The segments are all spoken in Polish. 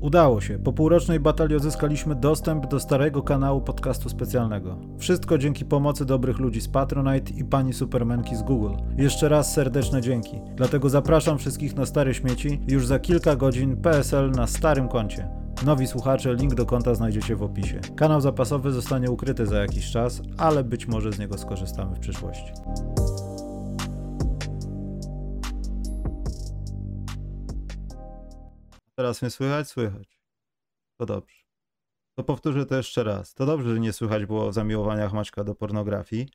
Udało się. Po półrocznej batalii uzyskaliśmy dostęp do starego kanału podcastu specjalnego. Wszystko dzięki pomocy dobrych ludzi z Patronite i pani Supermenki z Google. Jeszcze raz serdeczne dzięki. Dlatego zapraszam wszystkich na stare śmieci już za kilka godzin PSL na starym koncie. Nowi słuchacze, link do konta znajdziecie w opisie. Kanał zapasowy zostanie ukryty za jakiś czas, ale być może z niego skorzystamy w przyszłości. Teraz mnie słychać? Słychać. To dobrze. To powtórzę to jeszcze raz. To dobrze, że nie słychać było o zamiłowaniach Maćka do pornografii,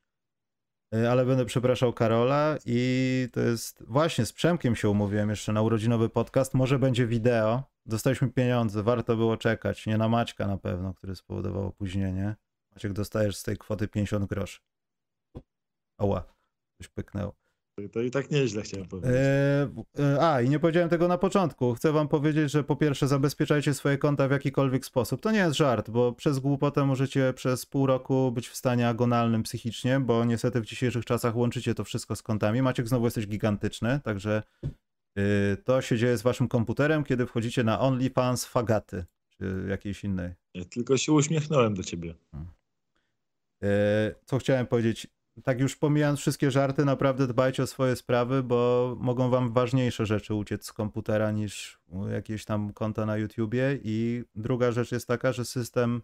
y, ale będę przepraszał Karola i to jest właśnie z Przemkiem się umówiłem jeszcze na urodzinowy podcast. Może będzie wideo. Dostaliśmy pieniądze, warto było czekać. Nie na Maćka na pewno, który spowodował opóźnienie. Maciek, dostajesz z tej kwoty 50 groszy. Oła, coś pyknęło. To i tak nieźle chciałem powiedzieć. E, e, a, i nie powiedziałem tego na początku. Chcę wam powiedzieć, że po pierwsze zabezpieczajcie swoje konta w jakikolwiek sposób. To nie jest żart, bo przez głupotę możecie przez pół roku być w stanie agonalnym psychicznie, bo niestety w dzisiejszych czasach łączycie to wszystko z kontami. Maciek, znowu jesteś gigantyczny, także y, to się dzieje z waszym komputerem, kiedy wchodzicie na OnlyFans Fagaty, czy jakiejś innej. Ja tylko się uśmiechnąłem do ciebie. E, co chciałem powiedzieć? Tak już pomijając wszystkie żarty, naprawdę dbajcie o swoje sprawy, bo mogą wam ważniejsze rzeczy uciec z komputera niż jakieś tam konta na YouTubie. I druga rzecz jest taka, że system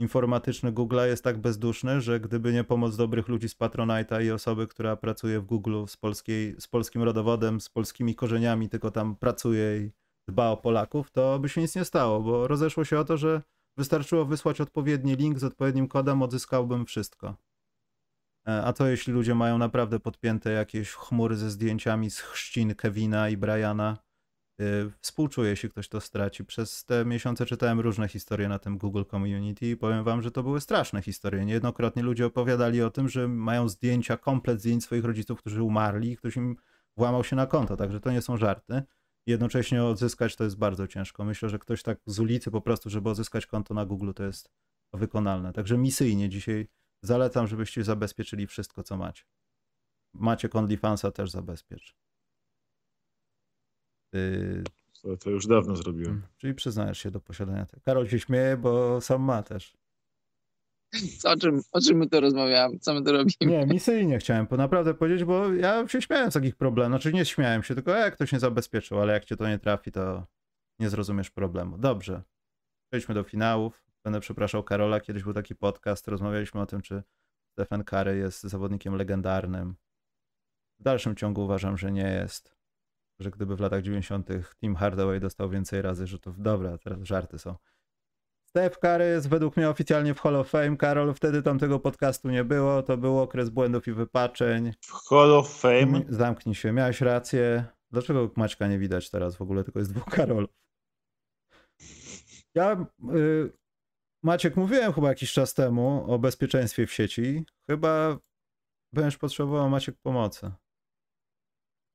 informatyczny Google'a jest tak bezduszny, że gdyby nie pomoc dobrych ludzi z Patronite'a i osoby, która pracuje w Google z, polskiej, z polskim rodowodem, z polskimi korzeniami, tylko tam pracuje i dba o Polaków, to by się nic nie stało, bo rozeszło się o to, że wystarczyło wysłać odpowiedni link z odpowiednim kodem, odzyskałbym wszystko. E, A to jeśli ludzie mają naprawdę podpięte jakieś chmury ze zdjęciami z chrzcin Kevina i Briana. Yy, Współczuję, jeśli ktoś to straci. Przez te miesiące czytałem różne historie na tym Google Community i powiem wam, że to były straszne historie. Niejednokrotnie ludzie opowiadali o tym, że mają zdjęcia, komplet zdjęć swoich rodziców, którzy umarli i ktoś im włamał się na konto, także to nie są żarty. Jednocześnie odzyskać to jest bardzo ciężko. Myślę, że ktoś tak z ulicy po prostu, żeby odzyskać konto na Google, to jest wykonalne. Także misyjnie dzisiaj zalecam, żebyście zabezpieczyli wszystko, co macie. Macie OnlyFansa, też zabezpiecz. Yy, To, to już dawno zrobiłem. czyli przyznajesz się do posiadania tego. Karol się śmieje, bo sam ma też. Co, o, czym, o czym my tu rozmawiamy? Co my tu robimy? Nie, misyjnie chciałem po naprawdę powiedzieć, bo ja się śmiałem z takich problemów. Znaczy nie śmiałem się, tylko jak ktoś nie zabezpieczył, ale jak cię to nie trafi, to nie zrozumiesz problemu. Dobrze. Przejdźmy do finałów. Będę przepraszał Karola. Kiedyś był taki podcast, rozmawialiśmy o tym, czy Stephen Curry jest zawodnikiem legendarnym. W dalszym ciągu uważam, że nie jest. Że gdyby w latach 90. Tim Hardaway dostał więcej razy rzutów. Dobra, teraz żarty są. Steph Curry jest według mnie oficjalnie w Hall of Fame. Karol, wtedy tamtego podcastu nie było. To był okres błędów i wypaczeń. W Hall of Fame Zamknij się, miałeś rację. Dlaczego Maćka nie widać teraz w ogóle, tylko jest dwóch Karolów? Ja, y, Maciek, mówiłem chyba jakiś czas temu o bezpieczeństwie w sieci. Chyba będziesz potrzebował, Maciek, pomocy.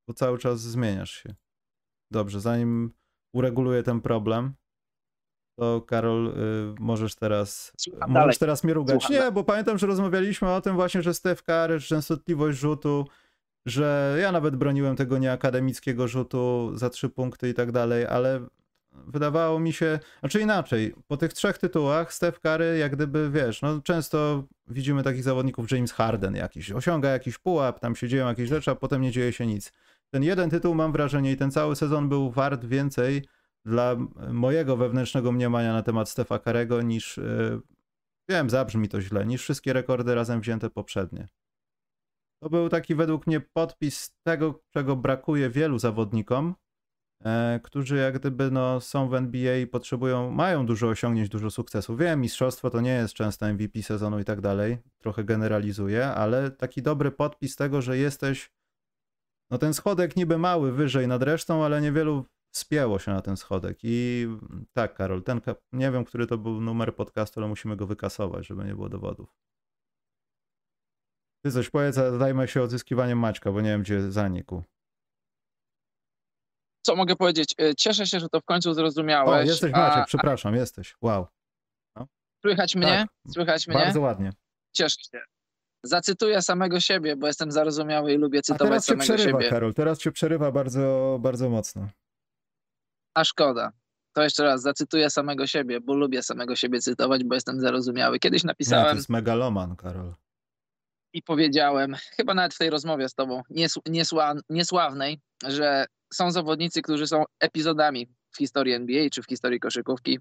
Bo cały czas zmieniasz się. Dobrze, zanim ureguluję ten problem, to Karol, y, możesz teraz Słucham możesz dalej. teraz mnie rugać. Słucham Nie, bo pamiętam, że rozmawialiśmy o tym właśnie, że Curry, że częstotliwość rzutu, że ja nawet broniłem tego nieakademickiego rzutu za trzy punkty i tak dalej, ale wydawało mi się, znaczy inaczej, po tych trzech tytułach Steph Curry jak gdyby, wiesz, no często widzimy takich zawodników, James Harden jakiś, osiąga jakiś pułap, tam się dzieją jakieś rzeczy, a potem nie dzieje się nic. Ten jeden tytuł mam wrażenie i ten cały sezon był wart więcej dla mojego wewnętrznego mniemania na temat Stefa Karego niż, yy, wiem, zabrzmi to źle, niż wszystkie rekordy razem wzięte poprzednie. To był taki według mnie podpis tego, czego brakuje wielu zawodnikom, e, którzy jak gdyby no, są w NBA i potrzebują, mają dużo osiągnięć, dużo sukcesów. Wiem, mistrzostwo to nie jest często MVP sezonu i tak dalej, trochę generalizuję, ale taki dobry podpis tego, że jesteś, no ten schodek niby mały, wyżej nad resztą, ale niewielu spięło się na ten schodek. I tak, Karol, ten, nie wiem, który to był numer podcastu, ale musimy go wykasować, żeby nie było dowodów. Ty coś powiedz, zajmę się odzyskiwaniem Maćka, bo nie wiem, gdzie zanikł. Co mogę powiedzieć? E, Cieszę się, że to w końcu O, zrozumiałeś. jesteś a- Maciek, przepraszam, jesteś. Wow. Słychać mnie? Tak. Słychać mnie? Bardzo ładnie. Cieszę się. Zacytuję samego siebie, bo jestem zarozumiały i lubię A cytować teraz cię samego przerywa, siebie. Karol, teraz cię przerywa bardzo, bardzo mocno. A szkoda. to jeszcze raz zacytuję samego siebie, bo lubię samego siebie cytować, bo jestem zarozumiały. Kiedyś Nie, to napisałem jest megaloman, Karol. i powiedziałem, chyba nawet w tej rozmowie z tobą, nies- niesła, niesławnej, że są zawodnicy, którzy są epizodami w historii NBA czy w historii koszykówki.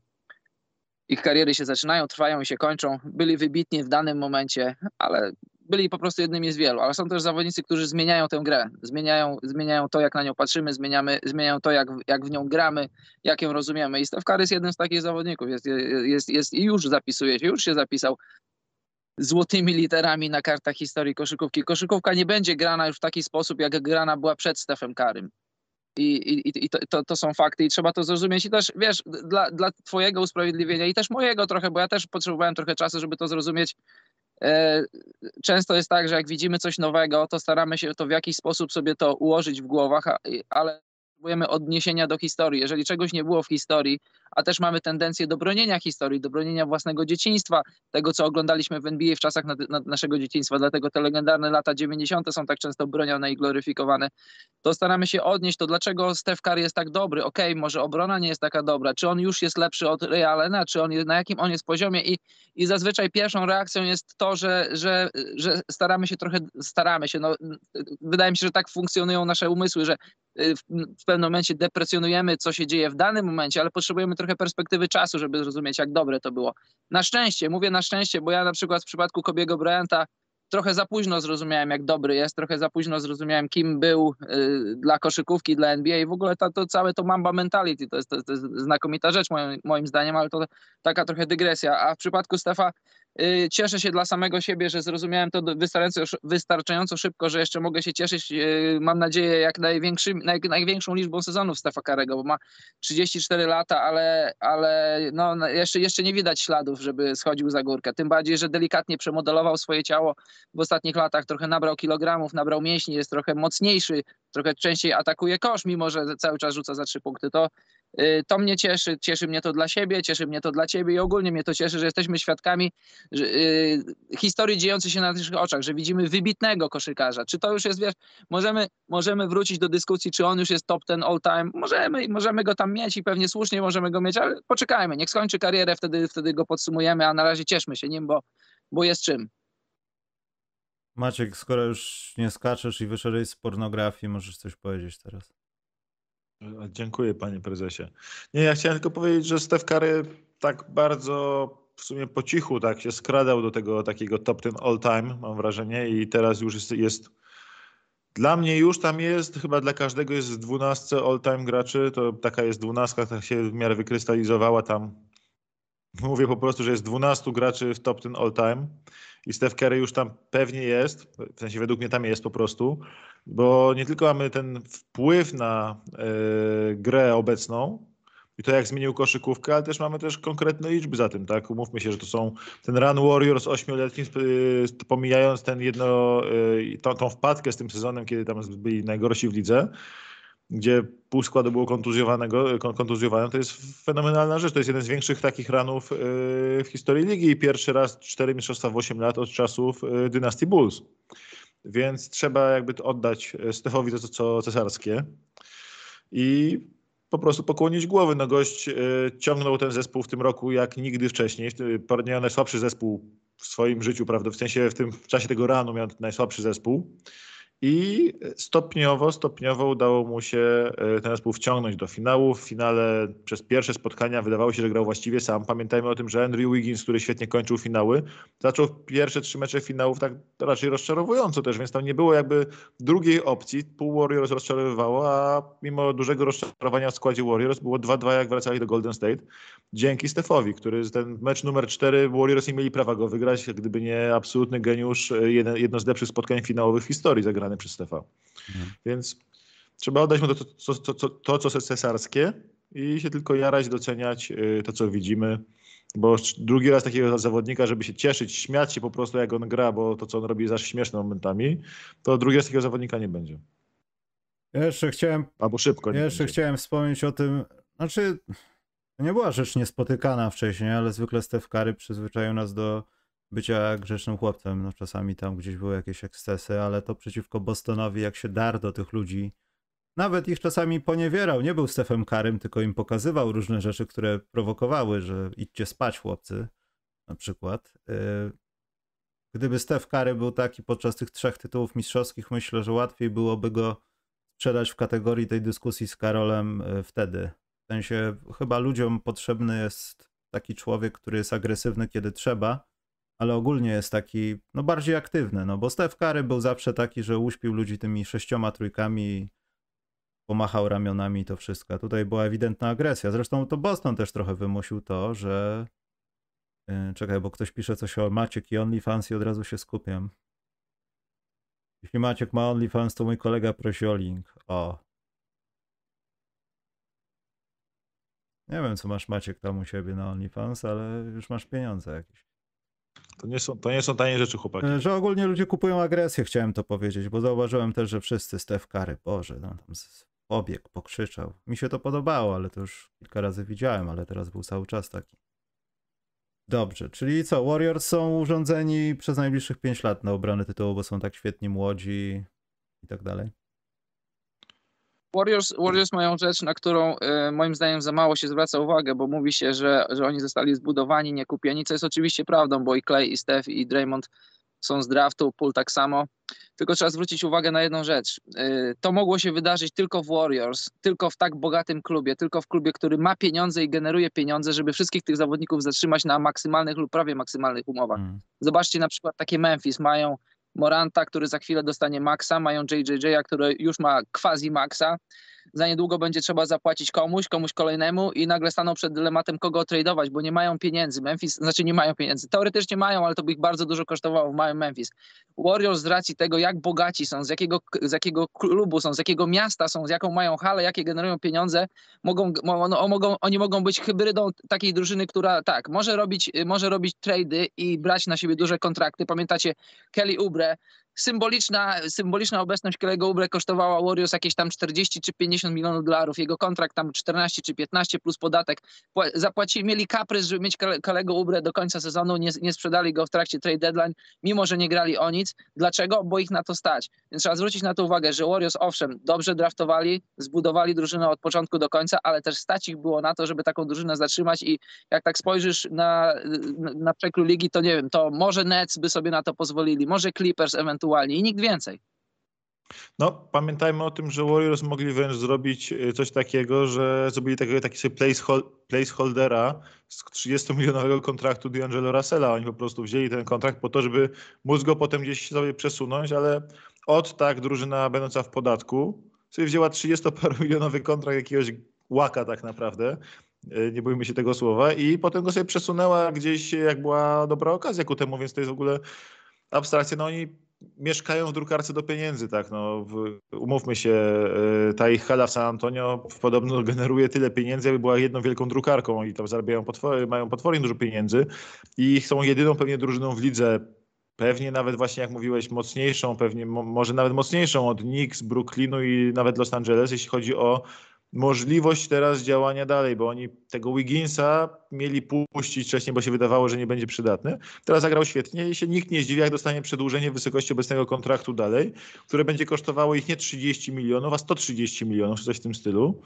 Ich kariery się zaczynają, trwają i się kończą. Byli wybitni w danym momencie, ale byli po prostu jednymi z wielu. Ale są też zawodnicy, którzy zmieniają tę grę, zmieniają, zmieniają to, jak na nią patrzymy, zmieniamy, zmieniają to, jak, jak w nią gramy, jak ją rozumiemy. I Curry jest jednym z takich zawodników. Jest, jest, jest i już zapisuje się, już się zapisał złotymi literami na kartach historii koszykówki. Koszykówka nie będzie grana już w taki sposób, jak grana była przed Stephem Karym. I, i, i to, to, są fakty i trzeba to zrozumieć. I też, wiesz, dla, dla twojego usprawiedliwienia i też mojego trochę, bo ja też potrzebowałem trochę czasu, żeby to zrozumieć. E, Często jest tak, że jak widzimy coś nowego, to staramy się to w jakiś sposób sobie to ułożyć w głowach, ale potrzebujemy odniesienia do historii. Jeżeli czegoś nie było w historii, a też mamy tendencję do bronienia historii, do bronienia własnego dzieciństwa, tego co oglądaliśmy w NBA w czasach nad, nad naszego dzieciństwa, dlatego te legendarne lata 90. są tak często bronione i gloryfikowane, to staramy się odnieść to, dlaczego Steph Curry jest tak dobry. Okej, może obrona nie jest taka dobra, czy on już jest lepszy od Ray Allena, czy on na jakim on jest poziomie i, i zazwyczaj pierwszą reakcją jest to, że, że, że staramy się trochę, staramy się, no, wydaje mi się, że tak funkcjonują nasze umysły, że y, w, w pewnym momencie deprecjonujemy, co się dzieje w danym momencie, ale potrzebujemy trochę perspektywy czasu, żeby zrozumieć, jak dobre to było. Na szczęście, mówię na szczęście, bo ja na przykład w przypadku Kobiego Bryanta trochę za późno zrozumiałem, jak dobry jest, trochę za późno zrozumiałem, kim był y, dla koszykówki, dla NBA i w ogóle to, całe to Mamba mentality, to jest, to, to jest znakomita rzecz moim, moim zdaniem, ale to taka trochę dygresja. A w przypadku Stefa cieszę się dla samego siebie, że zrozumiałem to wystarczająco, wystarczająco szybko, że jeszcze mogę się cieszyć, y, mam nadzieję, jak największą liczbą sezonów Stefa Karego, bo ma 34 lata, ale, ale no, no, jeszcze, jeszcze nie widać śladów, żeby schodził za górkę. Tym bardziej, że delikatnie przemodelował swoje ciało w ostatnich latach, trochę nabrał kilogramów, nabrał mięśni, jest trochę mocniejszy, trochę częściej atakuje kosz, mimo że cały czas rzuca za trzy punkty. To, y, to mnie cieszy, cieszy mnie to dla siebie, cieszy mnie to dla ciebie i ogólnie mnie to cieszy, że jesteśmy świadkami że, y, historii dziejącej się na naszych oczach, że widzimy wybitnego koszykarza. Czy to już jest, wiesz, możemy, możemy wrócić do dyskusji, czy on już jest top ten all time. Możemy, możemy go tam mieć i pewnie słusznie możemy go mieć, ale poczekajmy, niech skończy karierę, wtedy, wtedy go podsumujemy, a na razie cieszmy się nim, bo, bo jest czym. Maciek, skoro już nie skaczesz i wyszedłeś z pornografii, możesz coś powiedzieć teraz. Dziękuję panie prezesie. Nie, ja chciałem tylko powiedzieć, że Steph Curry tak bardzo w sumie po cichu tak się skradał do tego takiego top ten all time, mam wrażenie, i teraz już jest, jest dla mnie już tam jest, chyba dla każdego jest w 12 all time graczy, to taka jest dwunastka, tak się w miarę wykrystalizowała tam. Mówię po prostu, że jest 12 graczy w top ten all time i Steph Curry już tam pewnie jest, w sensie według mnie tam jest po prostu, bo nie tylko mamy ten wpływ na e, grę obecną i to jak zmienił koszykówkę, ale też mamy też konkretne liczby za tym, tak? Umówmy się, że to są ten Run Warriors ośmioletni, e, pomijając ten jedno, e, tą, tą wpadkę z tym sezonem, kiedy tam byli najgorsi w lidze, gdzie pół składu było kontuzjowanego, kon- kontuzjowanym, to jest fenomenalna rzecz. To jest jeden z większych takich ranów e, w historii ligi i pierwszy raz cztery mistrzostwa w 8 lat od czasów e, dynastii Bulls. Więc trzeba jakby oddać e, Stefowi to, co- cesarskie i po prostu pokłonić głowy. No gość ciągnął ten zespół w tym roku jak nigdy wcześniej. Miał najsłabszy zespół w swoim życiu, prawda? W sensie w tym w czasie tego ranu miał najsłabszy zespół. I stopniowo, stopniowo udało mu się e, ten zespół wciągnąć do finału. W finale przez pierwsze spotkania wydawało się, że grał właściwie sam. Pamiętajmy o tym, że Andrew Wiggins, który świetnie kończył finały, zaczął pierwsze trzy mecze finałów tak raczej rozczarowująco też, więc tam nie było jakby drugiej opcji. Pół Warriors rozczarowywało, a mimo dużego rozczarowania w składzie Warriors było 2-2 jak wracali do Golden State. Dzięki Stefowi, który ten mecz numer 4 Warriors nie mieli prawa go wygrać, gdyby nie absolutny geniusz, e, jedno z lepszych spotkań finałowych w historii przez Stefa. Mhm. Więc trzeba oddać mu to, to, to, to, to, co jest cesarskie i się tylko jarać, doceniać y, to, co widzimy. Bo drugi raz takiego zawodnika, żeby się cieszyć, śmiać się po prostu jak on gra, bo to, co on robi jest aż śmieszne momentami, to drugi raz takiego zawodnika nie będzie. Ja jeszcze chciałem Albo szybko Ja jeszcze będzie. chciałem wspomnieć o tym, znaczy to nie była rzecz niespotykana wcześniej, ale zwykle Steph Curry przyzwyczaił nas do bycia grzecznym chłopcem. No czasami tam gdzieś były jakieś ekscesy, ale to przeciwko Bostonowi, jak się dar do tych ludzi nawet ich czasami poniewierał. Nie był Stefem Karym, tylko im pokazywał różne rzeczy, które prowokowały, że idźcie spać, chłopcy, na przykład. Y, gdyby Stef Kary był taki podczas tych trzech tytułów mistrzowskich, myślę, że łatwiej byłoby go sprzedać w kategorii tej dyskusji z Karolem y, wtedy. W sensie chyba ludziom potrzebny jest taki człowiek, który jest agresywny, kiedy trzeba, ale ogólnie jest taki, no bardziej aktywny, no bo Stef Kary był zawsze taki, że uśpił ludzi tymi sześcioma trójkami pomachał ramionami i to wszystko. tutaj była ewidentna agresja. Zresztą to Boston też trochę wymusił to, że yy, czekaj, bo ktoś pisze coś o Maciek i OnlyFans i od razu się skupiam. Jeśli Maciek ma OnlyFans, to mój kolega prosi o link. O. Nie wiem, co masz Maciek tam u siebie na OnlyFans, ale już masz pieniądze jakieś. To nie, są, to nie są tanie rzeczy, chłopaki. Że ogólnie ludzie kupują agresję, chciałem to powiedzieć, bo zauważyłem też, że wszyscy Stef Kary, Boże, no tam pobiegł, pokrzyczał. Mi się to podobało, ale to już kilka razy widziałem, ale teraz był cały czas taki. Dobrze, czyli co? Warriors są urządzeni przez najbliższych 5 lat na obronę tytułu, bo są tak świetni młodzi i tak dalej. Warriors, Warriors mają rzecz, na którą y, moim zdaniem za mało się zwraca uwagę, bo mówi się, że, że oni zostali zbudowani, nie kupieni, co jest oczywiście prawdą, bo i Clay, i Steph, i Draymond są z draftu, Pool tak samo. Tylko trzeba zwrócić uwagę na jedną rzecz. Y, to mogło się wydarzyć tylko w Warriors, tylko w tak bogatym klubie, tylko w klubie, który ma pieniądze i generuje pieniądze, żeby wszystkich tych zawodników zatrzymać na maksymalnych lub prawie maksymalnych umowach. Mm. Zobaczcie na przykład takie Memphis, mają Moranta, który za chwilę dostanie Maxa, mają JJJ, który już ma quasi Maxa za niedługo będzie trzeba zapłacić komuś, komuś kolejnemu i nagle staną przed dylematem, kogo tradeować, bo nie mają pieniędzy. Memphis, znaczy nie mają pieniędzy. Teoretycznie mają, ale to by ich bardzo dużo kosztowało w małym Memphis. Warriors z racji tego, jak bogaci są, z jakiego, z jakiego klubu są, z jakiego miasta są, z jaką mają halę, jakie generują pieniądze, mogą, no, mogą, oni mogą być hybrydą takiej drużyny, która tak, może robić, może robić trady i brać na siebie duże kontrakty. Pamiętacie Kelly Ubre, symboliczna, symboliczna obecność Kelly'ego Ubre kosztowała Warriors jakieś tam 40 czy 50 milionów dolarów. Jego kontrakt tam 14 czy 15 plus podatek. Zapłacili, mieli kaprys, żeby mieć Kelly'ego Ubre do końca sezonu, nie, nie sprzedali go w trakcie trade deadline, mimo że nie grali o nic. Dlaczego? Bo ich na to stać. Więc trzeba zwrócić na to uwagę, że Warriors owszem, dobrze draftowali, zbudowali drużynę od początku do końca, ale też stać ich było na to, żeby taką drużynę zatrzymać i jak tak spojrzysz na, na, na przekrój ligi, to nie wiem, to może Nets by sobie na to pozwolili, może Clippers ewentualnie ewentualnie i nikt więcej. No, pamiętajmy o tym, że Warriors mogli wręcz zrobić e, coś takiego, że zrobili takiego, taki sobie placeholdera z 30-milionowego kontraktu D'Angelo Russella. Oni po prostu wzięli ten kontrakt po to, żeby móc go potem gdzieś sobie przesunąć, ale od tak drużyna będąca w podatku sobie wzięła 30-milionowy kontrakt jakiegoś łaka tak naprawdę, e, nie bójmy się tego słowa, i potem go sobie przesunęła gdzieś, jak była dobra okazja ku temu, więc to jest w ogóle abstrakcja. No oni mieszkają w drukarce do pieniędzy, tak, no, umówmy się, e, ta ich hala w San Antonio podobno generuje tyle pieniędzy, jakby była jedną wielką drukarką. I tam zarabiają potwory, mają potwornie dużo pieniędzy i są jedyną pewnie drużyną w lidze, pewnie nawet właśnie jak mówiłeś, mocniejszą, pewnie może nawet mocniejszą od Knicks, Brooklynu i nawet Los Angeles, jeśli chodzi o możliwość teraz działania dalej, bo oni tego Wigginsa mieli puścić wcześniej, bo się wydawało, że nie będzie przydatny. Teraz zagrał świetnie i się nikt nie zdziwi, jak dostanie przedłużenie wysokości obecnego kontraktu dalej, które będzie kosztowało ich nie 30 milionów, a 130 milionów, czy coś w tym stylu.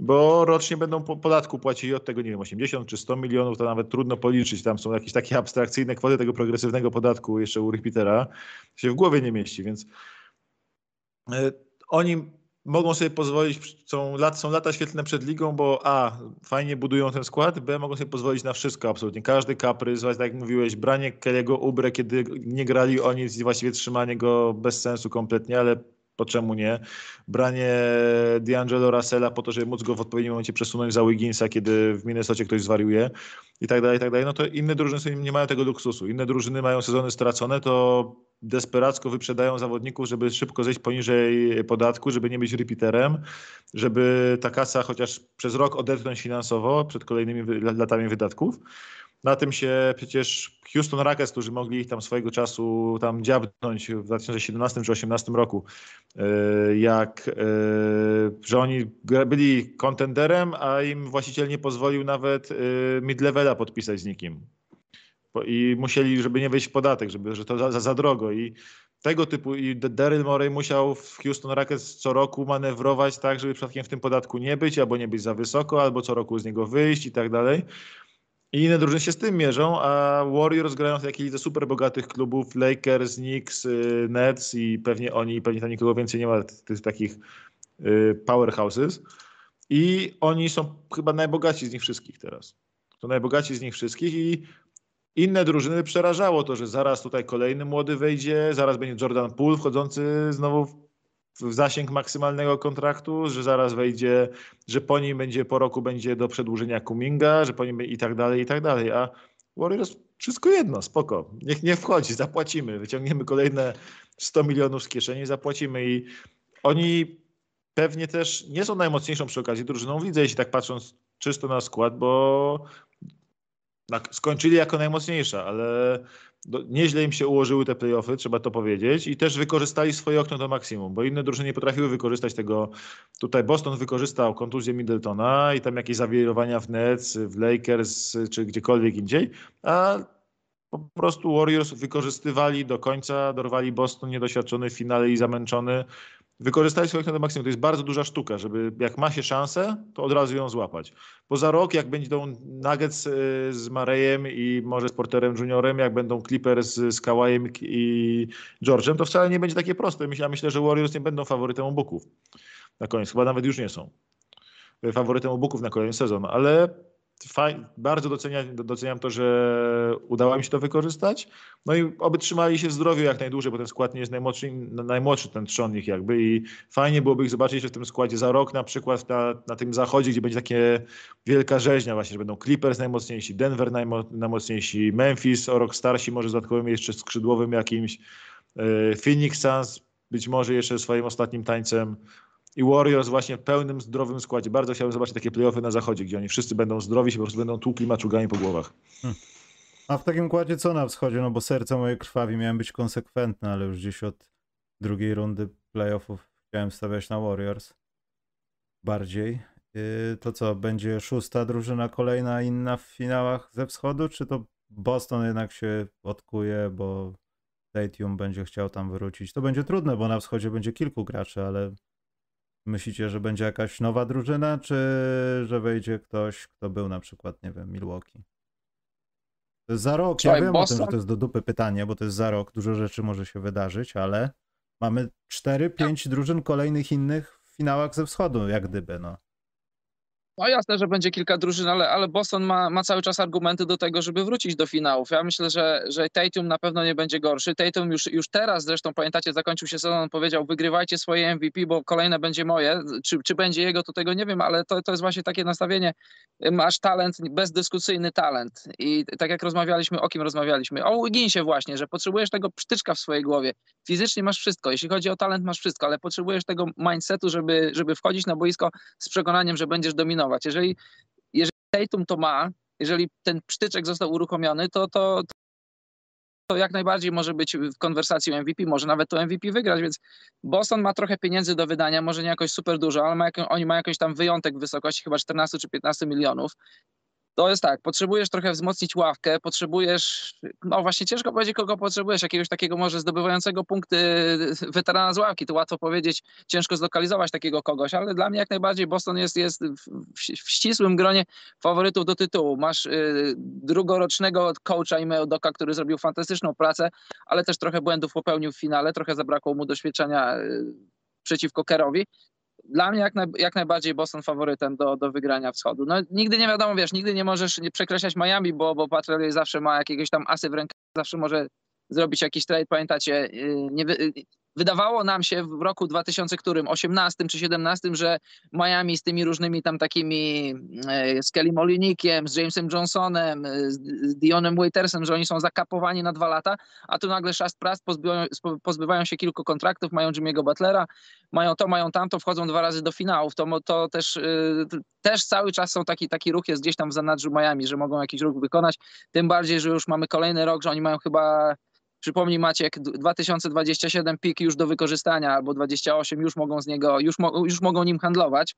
Bo rocznie będą po podatku płacili od tego, nie wiem, 80 czy 100 milionów, to nawet trudno policzyć. Tam są jakieś takie abstrakcyjne kwoty tego progresywnego podatku jeszcze u Repeatera. się w głowie nie mieści, więc e, oni mogą sobie pozwolić, są, lat, są lata świetlne przed ligą, bo A, fajnie budują ten skład, B, mogą sobie pozwolić na wszystko absolutnie. Każdy kaprys, tak jak mówiłeś, branie Kelly'ego Ubre, kiedy nie grali o nic i właściwie trzymanie go bez sensu kompletnie, ale po czemu nie? Branie D'Angelo Russella po to, żeby móc go w odpowiednim momencie przesunąć za Wigginsa, kiedy w Minnesocie ktoś zwariuje i tak dalej, i tak dalej. No to inne drużyny nie mają tego luksusu. Inne drużyny mają sezony stracone, to desperacko wyprzedają zawodników, żeby szybko zejść poniżej podatku, żeby nie być repeaterem, żeby ta kasa chociaż przez rok odetchnąć finansowo przed kolejnymi latami wydatków. Na tym się przecież Houston Rockets, którzy mogli tam swojego czasu tam dziabnąć w 2017 czy 2018 roku, e, jak, e, że oni byli kontenderem, a im właściciel nie pozwolił nawet e, mid-levela podpisać z nikim. I musieli, żeby nie wejść w podatek, żeby, że to za, za, drogo. I tego typu i Daryl Morey musiał w Houston Rockets co roku manewrować tak, żeby przypadkiem w tym podatku nie być, albo nie być za wysoko, albo co roku z niego wyjść i tak dalej. I inne drużyny się z tym mierzą, a Warriors grają w jakichś ze super bogatych klubów, Lakers, Knicks, y, Nets i pewnie oni, pewnie tam nikogo więcej nie ma tych takich y, powerhouses. I oni są chyba najbogaci z nich wszystkich teraz. To najbogaci z nich wszystkich i inne drużyny przerażało to, że zaraz tutaj kolejny młody wejdzie, zaraz będzie Jordan Poole wchodzący znowu w zasięg maksymalnego kontraktu, że zaraz wejdzie, że po nim będzie po roku będzie do przedłużenia Kuminga, że po nim i tak dalej, i tak dalej. A Warriors wszystko jedno, spoko. Niech nie wchodzi, zapłacimy. Wyciągniemy kolejne 100 milionów z kieszeni, zapłacimy i oni pewnie też nie są najmocniejszą przy okazji drużyną w lidze, jeśli tak patrząc czysto na skład, bo skończyli jako najmocniejsza, ale nieźle im się ułożyły te playoffy, trzeba to powiedzieć, i też wykorzystali swoje okno do maksimum, bo inne drużyny nie potrafiły wykorzystać tego. Tutaj Boston wykorzystał kontuzję Middletona i tam jakieś zawirowania w Nets, w Lakers czy gdziekolwiek indziej, a po prostu Warriors wykorzystywali do końca, dorwali Boston niedoświadczony w finale i zamęczony wykorzystali swoich na maksimum. To jest bardzo duża sztuka, żeby jak ma się szansę, to od razu ją złapać. Bo za rok, jak będą Nuggets y, z Marejem i może z Porterem Juniorem, jak będą Clippers z Kawajem i George'em, to wcale nie będzie takie proste. Ja myślę, że Warriors nie będą faworytem obuków na koniec. Chyba nawet już nie są faworytem obuków na kolejny sezon, ale Faj, bardzo doceniam, doceniam to, że udało mi się to wykorzystać. No i oby trzymali się zdrowiu jak najdłużej, bo ten skład nie jest najmłodszy, najmłodszy ten trzon ich jakby i fajnie byłoby ich zobaczyć w tym składzie za rok na przykład na, na tym zachodzie, gdzie będzie takie wielka rzeźnia właśnie, że będą Clippers najmocniejsi, Denver najmo, najmocniejsi, Memphis o rok starsi, może z dodatkowym jeszcze skrzydłowym jakimś, e, Phoenix Suns być może jeszcze swoim ostatnim tańcem, i Warriors właśnie w pełnym, zdrowym składzie. Bardzo chciałbym zobaczyć takie playoffy na zachodzie, gdzie oni wszyscy będą zdrowi, się po prostu będą tłukli maczugami po głowach. Hmm. A w takim kładzie co na wschodzie? No bo serce moje krwawi, miałem być konsekwentny, ale już gdzieś od drugiej rundy playoffów chciałem stawiać na Warriors. Bardziej. Yy, to co, będzie szósta drużyna kolejna inna w finałach ze wschodu, czy to Boston jednak się odkuje, bo Stadium będzie chciał tam wrócić? To będzie trudne, bo na wschodzie będzie kilku graczy, ale Myślicie, że będzie jakaś nowa drużyna, czy że wejdzie ktoś, kto był na przykład, nie wiem, Milwaukee? To jest za rok. Ja wiem Boston... o tym, że to jest do dupy pytanie, bo to jest za rok. Dużo rzeczy może się wydarzyć, ale mamy 4-5 drużyn kolejnych innych w finałach ze wschodu, jak gdyby, no. No jasne, że będzie kilka drużyn, ale, ale Boston ma, ma cały czas argumenty do tego, żeby wrócić do finałów. Ja myślę, że, że Tatum na pewno nie będzie gorszy. Tatum już, już teraz, zresztą pamiętacie, zakończył się sezon, powiedział wygrywajcie swoje MVP, bo kolejne będzie moje. Czy, czy będzie jego, to tego nie wiem, ale to, to jest właśnie takie nastawienie. Masz talent, bezdyskusyjny talent. I tak jak rozmawialiśmy, o kim rozmawialiśmy? O Wigginsie właśnie, że potrzebujesz tego psztyczka w swojej głowie. Fizycznie masz wszystko. Jeśli chodzi o talent, masz wszystko, ale potrzebujesz tego mindsetu, żeby, żeby wchodzić na boisko z przekonaniem, że będziesz dominował jeżeli, jeżeli Tatum to ma, jeżeli ten psztyczek został uruchomiony, to, to, to jak najbardziej może być w konwersacji o MVP, może nawet to MVP wygrać, więc Boston ma trochę pieniędzy do wydania, może nie jakoś super dużo, ale ma, oni mają jakiś tam wyjątek w wysokości chyba 14 czy 15 milionów to jest tak, potrzebujesz trochę wzmocnić ławkę, potrzebujesz, no właśnie ciężko powiedzieć, kogo potrzebujesz, jakiegoś takiego może zdobywającego punkty weterana z ławki, to łatwo powiedzieć, ciężko zlokalizować takiego kogoś, ale dla mnie jak najbardziej Boston jest, jest w, w ścisłym gronie faworytów do tytułu. Masz y, drugorocznego coacha Imeo Doka, który zrobił fantastyczną pracę, ale też trochę błędów popełnił w finale, trochę zabrakło mu doświadczenia y, przeciwko Kerowi dla mnie jak, naj, jak najbardziej Boston faworytem do, do wygrania wschodu. No nigdy nie wiadomo, wiesz, nigdy nie możesz nie przekreślać Miami, bo, bo Patriots zawsze ma jakiegoś tam asy w rękach, zawsze może zrobić jakiś trade, pamiętacie, y, nie, wydawało nam się w roku 2018 czy 17, że Miami z tymi różnymi tam takimi e, z Kelly Molinikiem, z Jamesem Johnsonem, e, z Dionem Waitersem, że oni są zakapowani na dwa lata, a tu nagle Shast Pras pozbywają, pozbywają się kilku kontraktów, mają Jimmy'ego Butlera, mają to, mają tamto, wchodzą dwa razy do finałów. To, to też, e, też cały czas są taki, taki ruch jest gdzieś tam w zanadrzu Miami, że mogą jakiś ruch wykonać. Tym bardziej, że już mamy kolejny rok, że oni mają chyba Przypomnij Maciek, 2027 pik już do wykorzystania albo 28 już mogą z niego, już, mo, już mogą nim handlować.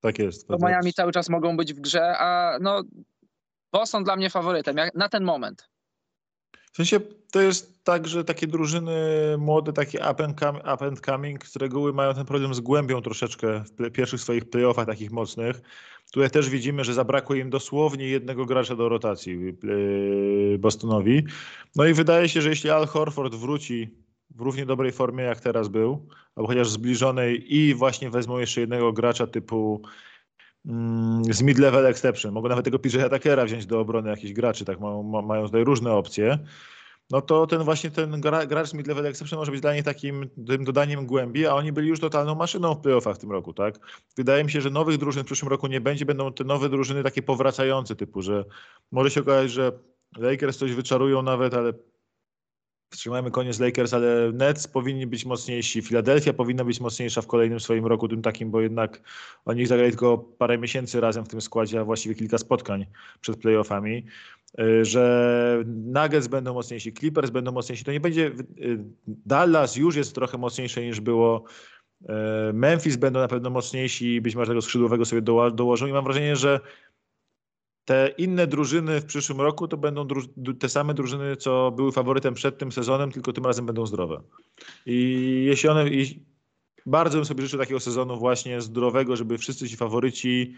Tak jest. To Miami cały czas mogą być w grze, a no Boston dla mnie faworytem na ten moment. W sensie to jest tak, że takie drużyny młode, takie up and, coming, up and coming z reguły mają ten problem z głębią troszeczkę w pierwszych swoich playoffach takich mocnych. Tutaj też widzimy, że zabrakło im dosłownie jednego gracza do rotacji yy, Bostonowi. No i wydaje się, że jeśli Al Horford wróci w równie dobrej formie jak teraz był, albo chociaż zbliżonej i właśnie wezmą jeszcze jednego gracza typu z mid-level exception. Mogą nawet tego PJ Atakera wziąć do obrony jakichś graczy, tak mają, mają tutaj różne opcje. No to ten właśnie ten gracz z mid-level exception może być dla nich takim tym dodaniem głębi, a oni byli już totalną maszyną w playoffach w tym roku, tak? Wydaje mi się, że nowych drużyn w przyszłym roku nie będzie, będą te nowe drużyny takie powracające typu, że może się okazać, że Lakers coś wyczarują nawet, ale Wstrzymajmy koniec Lakers, ale Nets powinni być mocniejsi. Philadelphia powinna być mocniejsza w kolejnym swoim roku, tym takim, bo jednak oni zagrali tylko parę miesięcy razem w tym składzie, a właściwie kilka spotkań przed playoffami. Y, że Nuggets będą mocniejsi, Clippers będą mocniejsi. To nie będzie. Y, Dallas już jest trochę mocniejsze niż było. Y, Memphis będą na pewno mocniejsi, być może tego skrzydłowego sobie dołożą i mam wrażenie, że te inne drużyny w przyszłym roku to będą te same drużyny, co były faworytem przed tym sezonem, tylko tym razem będą zdrowe. I jeśli one. I bardzo bym sobie życzył takiego sezonu właśnie zdrowego, żeby wszyscy ci faworyci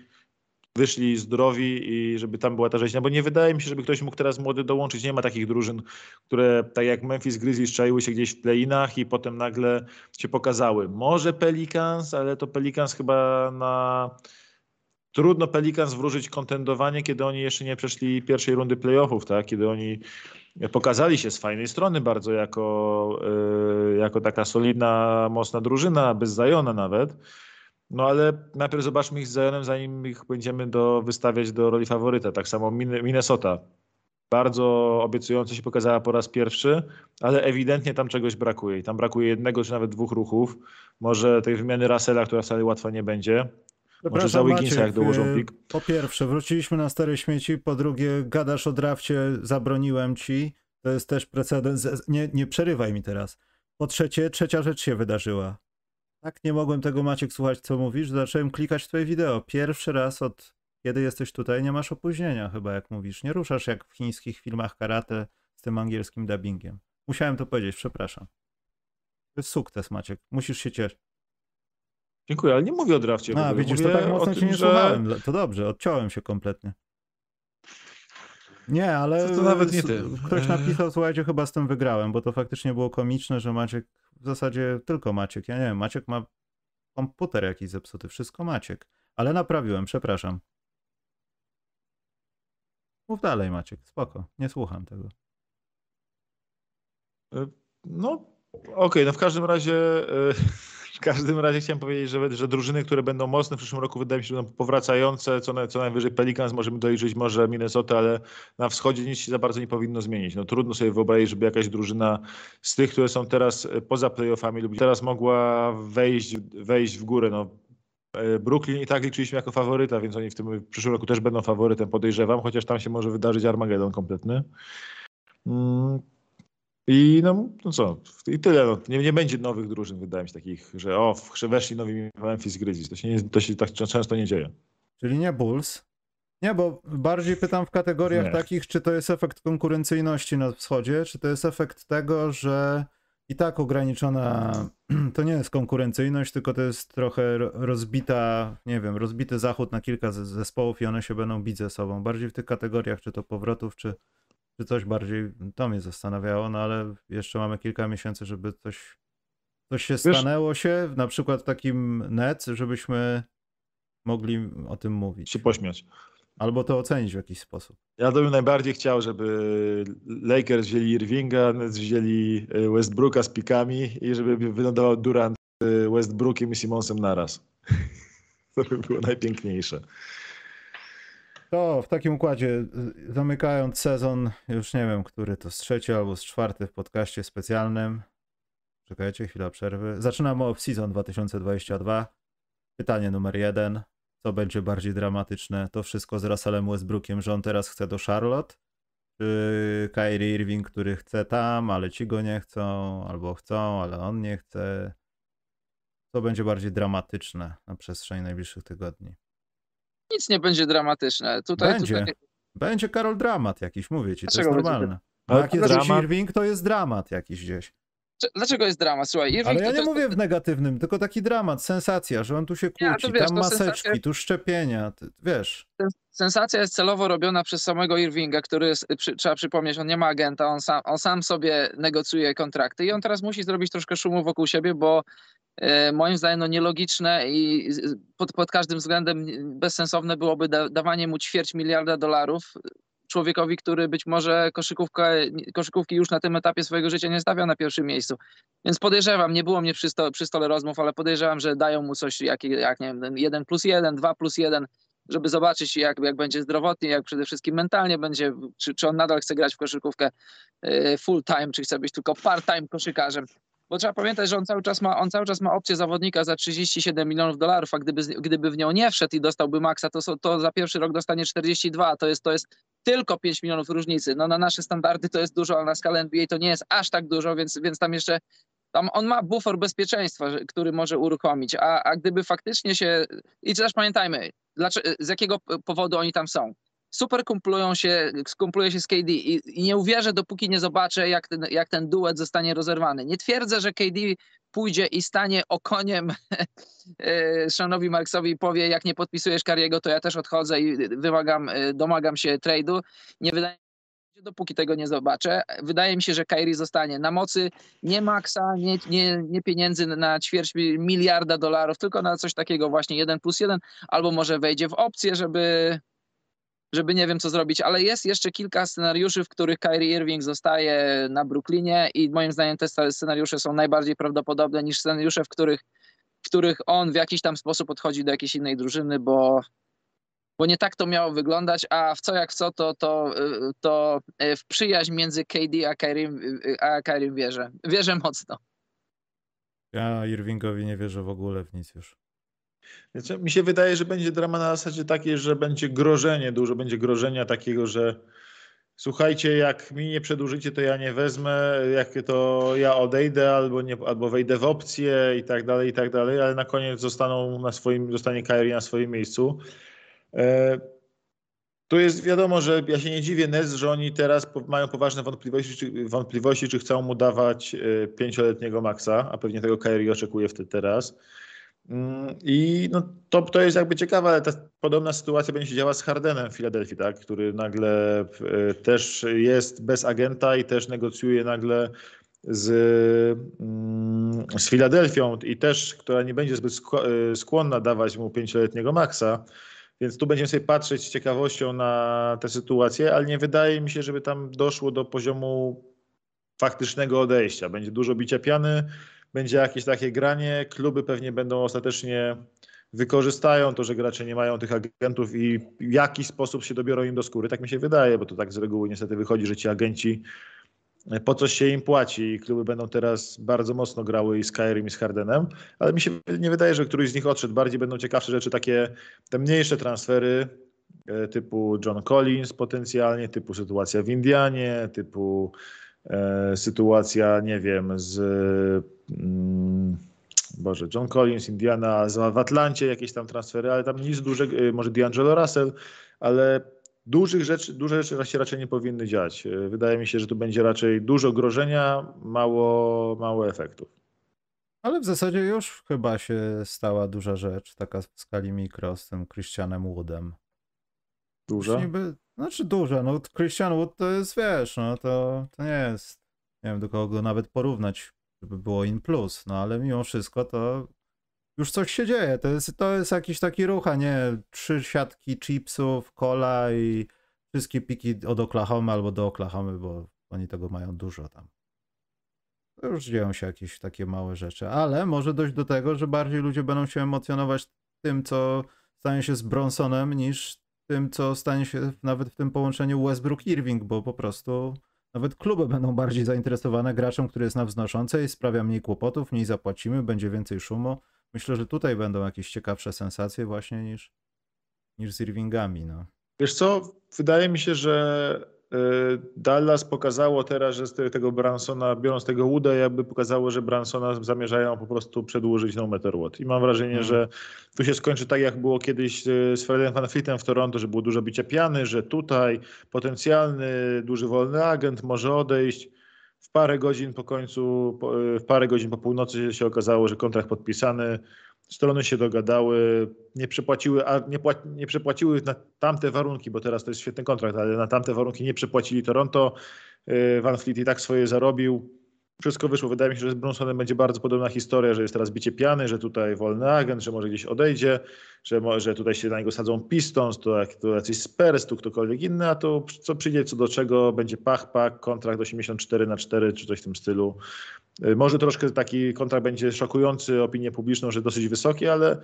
wyszli zdrowi i żeby tam była ta rzeźnia, bo nie wydaje mi się, żeby ktoś mógł teraz młody dołączyć. Nie ma takich drużyn, które tak jak Memphis Grizzlies czaiły się gdzieś w playinach i potem nagle się pokazały. Może Pelicans, ale to Pelicans chyba na trudno Pelicans wróżyć kontendowanie, kiedy oni jeszcze nie przeszli pierwszej rundy playoffów, tak? kiedy oni pokazali się z fajnej strony bardzo jako, yy, jako taka solidna, mocna drużyna, bez Zajona nawet. No ale najpierw zobaczmy ich z Zionem, zanim ich będziemy do, wystawiać do roli faworyta. Tak samo Minnesota. Bardzo obiecująco się pokazała po raz pierwszy, ale ewidentnie tam czegoś brakuje. Tam brakuje jednego czy nawet dwóch ruchów. Może tej wymiany Russella, która wcale łatwa nie będzie. Może za Wigginsa jak dołożą y, pik. Po pierwsze, wróciliśmy na stare śmieci. Po drugie, gadasz o drafcie, zabroniłem ci. To jest też precedens. Nie, nie przerywaj mi teraz. Po trzecie, trzecia rzecz się wydarzyła. Tak, nie mogłem tego Maciek słuchać, co mówisz. Zacząłem klikać twoje wideo. Pierwszy raz od kiedy jesteś tutaj, nie masz opóźnienia chyba, jak mówisz. Nie ruszasz jak w chińskich filmach karate z tym angielskim dubbingiem. Musiałem to powiedzieć, przepraszam. To jest sukces, Maciek. Musisz się cieszyć. Dziękuję, ale nie mówię o drafcie. A, widzisz, to tak mocno cię nie że... słuchałem. To dobrze, odciąłem się kompletnie. Nie, ale to, to nawet nie ty. ktoś napisał, słuchajcie, chyba z tym wygrałem, bo to faktycznie było komiczne, że Maciek, w zasadzie tylko Maciek, ja nie wiem, Maciek ma komputer jakiś zepsuty, wszystko Maciek. Ale naprawiłem, przepraszam. Mów dalej Maciek, spoko, nie słucham tego. E, no, okej, okay, no w każdym razie... Yy w każdym razie chciałem powiedzieć, że, że drużyny, które będą mocne w przyszłym roku, wydaje mi się, że będą powracające, co, na, co najwyżej Pelicans możemy dojrzeć, może Minnesota, ale na wschodzie nic się za bardzo nie powinno zmienić. No trudno sobie wyobrazić, żeby jakaś drużyna z tych, które są teraz e, poza playoffami lub teraz mogła wejść, wejść w górę. No, e, Brooklyn i tak liczyliśmy jako faworyta, więc oni w tym w przyszłym roku też będą faworytem, podejrzewam, chociaż tam się może wydarzyć Armagedon kompletny. Mm, i no, no co, i tyle. No. Nie, nie będzie nowych drużyn, wydaje mi się, takich, że o, weszli nowi Memphis Grizzlies. To się, nie, to się tak często nie dzieje. Czyli nie Bulls? Nie, bo bardziej pytam w kategoriach nie. takich, czy to jest efekt konkurencyjności na wschodzie, czy to jest efekt tego, że i tak ograniczona, to nie jest konkurencyjność, tylko to jest trochę rozbita, nie wiem, rozbity zachód na kilka zespołów i one się będą bić ze sobą. Bardziej w tych kategoriach, czy to powrotów, czy, czy coś bardziej, to mnie zastanawiało, no ale jeszcze mamy kilka miesięcy, żeby coś, coś się Wiesz, stanęło się, na przykład w takim net, żebyśmy mogli o tym mówić. Się pośmiać. Albo to ocenić w jakiś sposób. Ja bym najbardziej chciał, żeby Lakers wzięli Irvinga, Nets wzięli e, Westbrooka z pikami i żeby wylądował Durant e, Westbrookiem i Simonsem naraz. To by było najpiękniejsze. To w takim układzie, y, zamykając sezon, już nie wiem, który to z trzeci albo z czwarty w podcaście specjalnym. Czekajcie, chwila przerwy. Zaczynamy off-season 2022. Pytanie numer jeden. Co będzie bardziej dramatyczne? To wszystko z Russellem Westbrookiem, że on teraz chce do Charlotte? Czy Kyrie Irving, który chce tam, ale ci go nie chcą, albo chcą, ale on nie chce? Co będzie bardziej dramatyczne na przestrzeni najbliższych tygodni? Nic nie będzie dramatyczne. Tutaj, będzie. Tutaj... Będzie Karol dramat jakiś, mówię ci, Dlaczego to jest normalne. A jak jest dramat... Irving, to jest dramat jakiś gdzieś. Dlaczego jest dramat? Słuchaj, Irving Ale ja nie mówię w negatywnym, tylko taki dramat, sensacja, że on tu się kłóci, wiesz, tam maseczki, sensacja... tu szczepienia, ty, wiesz. Sensacja jest celowo robiona przez samego Irvinga, który, przy, trzeba przypomnieć, on nie ma agenta, on sam, on sam sobie negocjuje kontrakty i on teraz musi zrobić troszkę szumu wokół siebie, bo e, moim zdaniem no, nielogiczne i pod, pod każdym względem bezsensowne byłoby da, dawanie mu ćwierć miliarda dolarów człowiekowi, który być może koszykówki już na tym etapie swojego życia nie stawia na pierwszym miejscu. Więc podejrzewam, nie było mnie przy, sto, przy stole rozmów, ale podejrzewam, że dają mu coś jak, jak nie wiem, 1 plus 1, 2 plus 1, żeby zobaczyć jak, jak będzie zdrowotnie, jak przede wszystkim mentalnie będzie, czy, czy on nadal chce grać w koszykówkę e, full time, czy chce być tylko part time koszykarzem. Bo trzeba pamiętać, że on cały czas ma, on cały czas ma opcję zawodnika za 37 milionów dolarów, a gdyby, gdyby w nią nie wszedł i dostałby maksa, to, to za pierwszy rok dostanie 42. To jest, to jest tylko 5 milionów różnicy. No na nasze standardy to jest dużo, ale na skalę NBA to nie jest aż tak dużo, więc, więc tam jeszcze tam on ma bufor bezpieczeństwa, który może uruchomić, a, a gdyby faktycznie się... I też pamiętajmy, dlaczego, z jakiego powodu oni tam są super kumplują się, skumpluje się z KD i, i, nie uwierzę, dopóki nie zobaczę, jak ten, jak ten duet zostanie rozerwany. Nie twierdzę, że KD pójdzie i stanie okoniem e, Seanowi Marksowi i powie, jak nie podpisujesz Kariego, to ja też odchodzę i wymagam, e, domagam się trade'u. Nie wydaje dopóki tego nie zobaczę. Wydaje mi się, że Kairi zostanie na mocy nie maksa, nie, nie, nie pieniędzy na ćwierć miliarda dolarów, tylko na coś takiego właśnie 1 plus 1, albo może wejdzie w opcję, żeby żeby nie wiem co zrobić, ale jest jeszcze kilka scenariuszy, w których Kyrie Irving zostaje na Brooklynie i moim zdaniem te scenariusze są najbardziej prawdopodobne niż scenariusze, w których, w których on w jakiś tam sposób odchodzi do jakiejś innej drużyny, bo, bo nie tak to miało wyglądać, a w co jak co, to, to, to w przyjaźń między KD a Kyrie, a Kyrie wierzę. Wierzę mocno. Ja Irvingowi nie wierzę w ogóle w nic już. Mi się wydaje, że będzie drama na zasadzie takiej, że będzie grożenie, dużo będzie grożenia takiego, że słuchajcie, jak mi nie przedłużycie, to ja nie wezmę, jak to ja odejdę albo, nie, albo wejdę w opcję i tak dalej, i tak dalej, ale na koniec zostaną na swoim, zostanie Kyrie na swoim miejscu. E, tu jest wiadomo, że ja się nie dziwię Nez, że oni teraz mają poważne wątpliwości czy, wątpliwości, czy chcą mu dawać e, pięcioletniego maksa, a pewnie tego Kyrie oczekuje wtedy teraz. Mm, I no, to, to jest jakby ciekawe, ale ta podobna sytuacja będzie się działa z Hardenem w Filadelfii, tak? który nagle e, też jest bez agenta i też negocjuje nagle z, mm, z Filadelfią i też, która nie będzie zbyt e, skłonna dawać mu pięcioletniego maksa. Więc tu będziemy sobie patrzeć z ciekawością na tę sytuację, ale nie wydaje mi się, żeby tam doszło do poziomu faktycznego odejścia. Będzie dużo bicia piany, będzie jakieś takie granie. Kluby pewnie będą ostatecznie wykorzystają to, że gracze nie mają tych agentów i w jakiś sposób się dobiorą im do skóry. Tak mi się wydaje, bo to tak z reguły niestety wychodzi, że ci agenci e, po coś się im płaci i kluby będą teraz bardzo mocno grały i z Skyrim i z Hardenem, ale mi się nie wydaje, że któryś z nich odszedł. Bardziej będą ciekawsze rzeczy, takie te mniejsze transfery e, typu John Collins potencjalnie, typu sytuacja w Indianie, typu e, sytuacja, nie wiem, z Boże, John Collins, Indiana, w Atlancie jakieś tam transfery, ale tam nic dużego, y, może D'Angelo Russell, ale dużych rzeczy, duże rzeczy się raczej nie powinny dziać. Y, wydaje mi się, że tu będzie raczej dużo grożenia, mało, mało efektów. Ale w zasadzie już chyba się stała duża rzecz, taka w skali mikro z tym Christianem Woodem. Duża? Niby, znaczy duża, no Christian Wood to jest, wiesz, no to, to nie jest, nie wiem do kogo nawet porównać żeby było in plus, no ale mimo wszystko to już coś się dzieje. To jest, to jest jakiś taki ruch, a nie trzy siatki chipsów, cola i wszystkie piki od Oklahoma albo do Oklahomy, bo oni tego mają dużo tam. To już dzieją się jakieś takie małe rzeczy, ale może dojść do tego, że bardziej ludzie będą się emocjonować tym, co stanie się z Bronsonem, niż tym, co stanie się nawet w tym połączeniu Westbrook-Irving, bo po prostu nawet kluby będą bardziej zainteresowane graczem, który jest na wznoszącej, sprawia mniej kłopotów, mniej zapłacimy, będzie więcej szumu. Myślę, że tutaj będą jakieś ciekawsze sensacje właśnie niż, niż z Irvingami. No. Wiesz co, wydaje mi się, że Dallas pokazało teraz, że z tego Bransona, biorąc tego Wooda, jakby pokazało, że Bransona zamierzają po prostu przedłużyć no matter what. I mam wrażenie, hmm. że tu się skończy tak, jak było kiedyś z Fredem Van w Toronto, że było dużo bicia piany, że tutaj potencjalny, duży wolny agent może odejść. W parę godzin po końcu, w parę godzin po północy się okazało, że kontrakt podpisany, strony się dogadały, nie przepłaciły, nie, nie przepłaciły na tamte warunki, bo teraz to jest świetny kontrakt, ale na tamte warunki nie przepłacili Toronto. Y, Van Fleet i tak swoje zarobił. Wszystko wyszło. Wydaje mi się, że z Brunsonem będzie bardzo podobna historia, że jest teraz bicie piany, że tutaj wolny agent, że może gdzieś odejdzie, że, że tutaj się na niego sadzą Pistons, to, jak, to jacyś Spurs, tu ktokolwiek inny, a to co przyjdzie co do czego, będzie pach, pach, kontrakt 84 na 4 czy coś w tym stylu. Y, może troszkę taki kontrakt będzie szokujący opinię publiczną, że dosyć wysoki, ale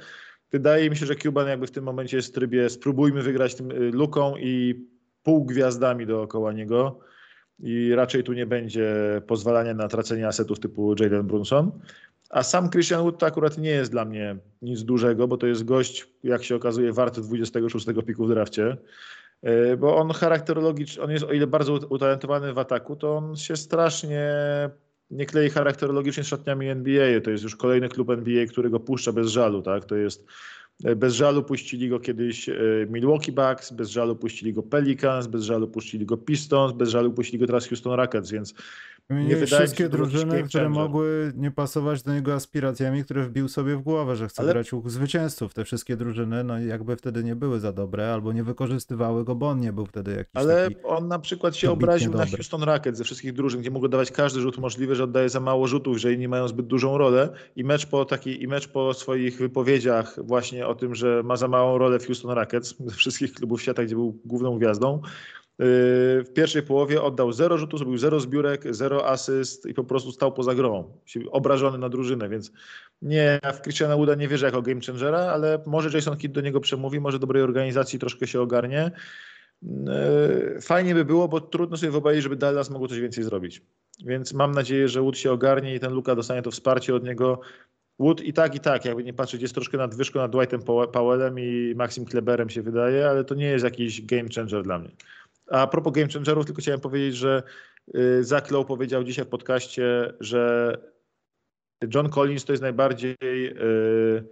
wydaje mi się, że Cuban jakby w tym momencie jest w trybie spróbujmy wygrać tym y, luką i pół gwiazdami dookoła niego i raczej tu nie będzie pozwalania na tracenie asetów typu Jalen Brunson. A sam Christian Wood to akurat nie jest dla mnie nic dużego, bo to jest gość, jak się okazuje, warty 26 piku w drafcie. Y, bo on charakterologicznie, on jest o ile bardzo utalentowany w ataku, to on się strasznie nie klei charakterologicznie z szatniami NBA. To jest już kolejny klub NBA, który go puszcza bez żalu. Tak? To jest e, bez żalu puścili go kiedyś e, Milwaukee Bucks, bez żalu puścili go Pelicans, bez żalu puścili go Pistons, bez żalu puścili go teraz Houston Rockets, więc nie wszystkie drużyny, które mogły nie pasować do niego aspiracjami, które wbił sobie w głowę, że chce Ale... grać u zwycięzców. Te wszystkie drużyny, no jakby wtedy nie były za dobre, albo nie wykorzystywały go, bo on nie był wtedy jakiś Ale on na przykład się obraził na Houston Rockets ze wszystkich drużyn, gdzie mogło dawać każdy rzut możliwy, że oddaje za mało rzutów, że inni mają zbyt dużą rolę. I mecz po taki, i mecz po swoich wypowiedziach właśnie o tym, że ma za małą rolę w Houston Rockets, ze wszystkich klubów świata, gdzie był główną gwiazdą, w pierwszej połowie oddał zero rzutów, zrobił zero zbiórek, zero asyst i po prostu stał poza grą. Obrażony na drużynę, więc nie, w Christiana Wooda nie wierzę jako game changera, ale może Jason Kidd do niego przemówi, może dobrej organizacji troszkę się ogarnie. Yy, fajnie by było, bo trudno sobie wyobrazić, żeby Dallas mógł coś więcej zrobić. Więc mam nadzieję, że Wood się ogarnie i ten Luka dostanie to wsparcie od niego. Wood i tak, i tak, jakby nie patrzeć, jest troszkę nadwyżką nad Dwightem Powellem i Maxim Kleberem się wydaje, ale to nie jest jakiś game changer dla mnie. A propos game changerów, tylko chciałem powiedzieć, że y, Zach Lowe powiedział dzisiaj w podcaście, że John Collins to jest najbardziej y,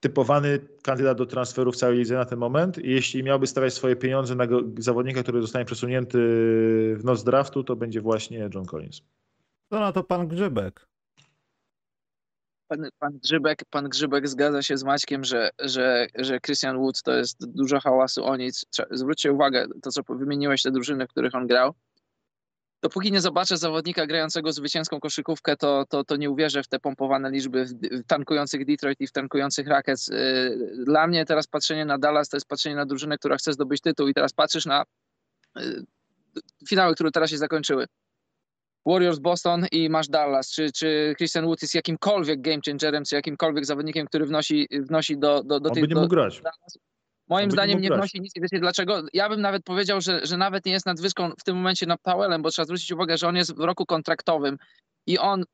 typowany kandydat do transferu w całej lidze na ten moment. I jeśli miałby stawiać swoje pieniądze na zawodnika, który zostanie przesunięty w noc draftu, to będzie właśnie John Collins. To na to pan Grzybek. Pan, pan, Grzybek, pan Grzybek zgadza się z Maćkiem, że, że, że Christian Woods to jest dużo hałasu o nic. Zwróćcie uwagę, to co wymieniłeś, te drużyny, w których on grał. Dopóki nie zobaczę zawodnika grającego zwycięską koszykówkę, to, to, to nie uwierzę w te pompowane liczby w tankujących Detroit i w tankujących Rockets. Y, dla mnie teraz patrzenie na Dallas to jest patrzenie na drużynę, która chce zdobyć tytuł i teraz patrzysz na y, finały, które teraz się zakończyły. Warriors Boston i masz Dallas. Czy, czy Christian Wood jest jakimkolwiek game changerem, czy jakimkolwiek zawodnikiem, który wnosi, wnosi do, do, do tej... On by nie mógł grać. Moim zdaniem nie, nie wnosi nic i wiecie dlaczego? Ja bym nawet powiedział, że, że nawet nie jest nadwyżką w tym momencie nad Powellem, bo trzeba zwrócić uwagę, że on jest w roku kontraktowym i on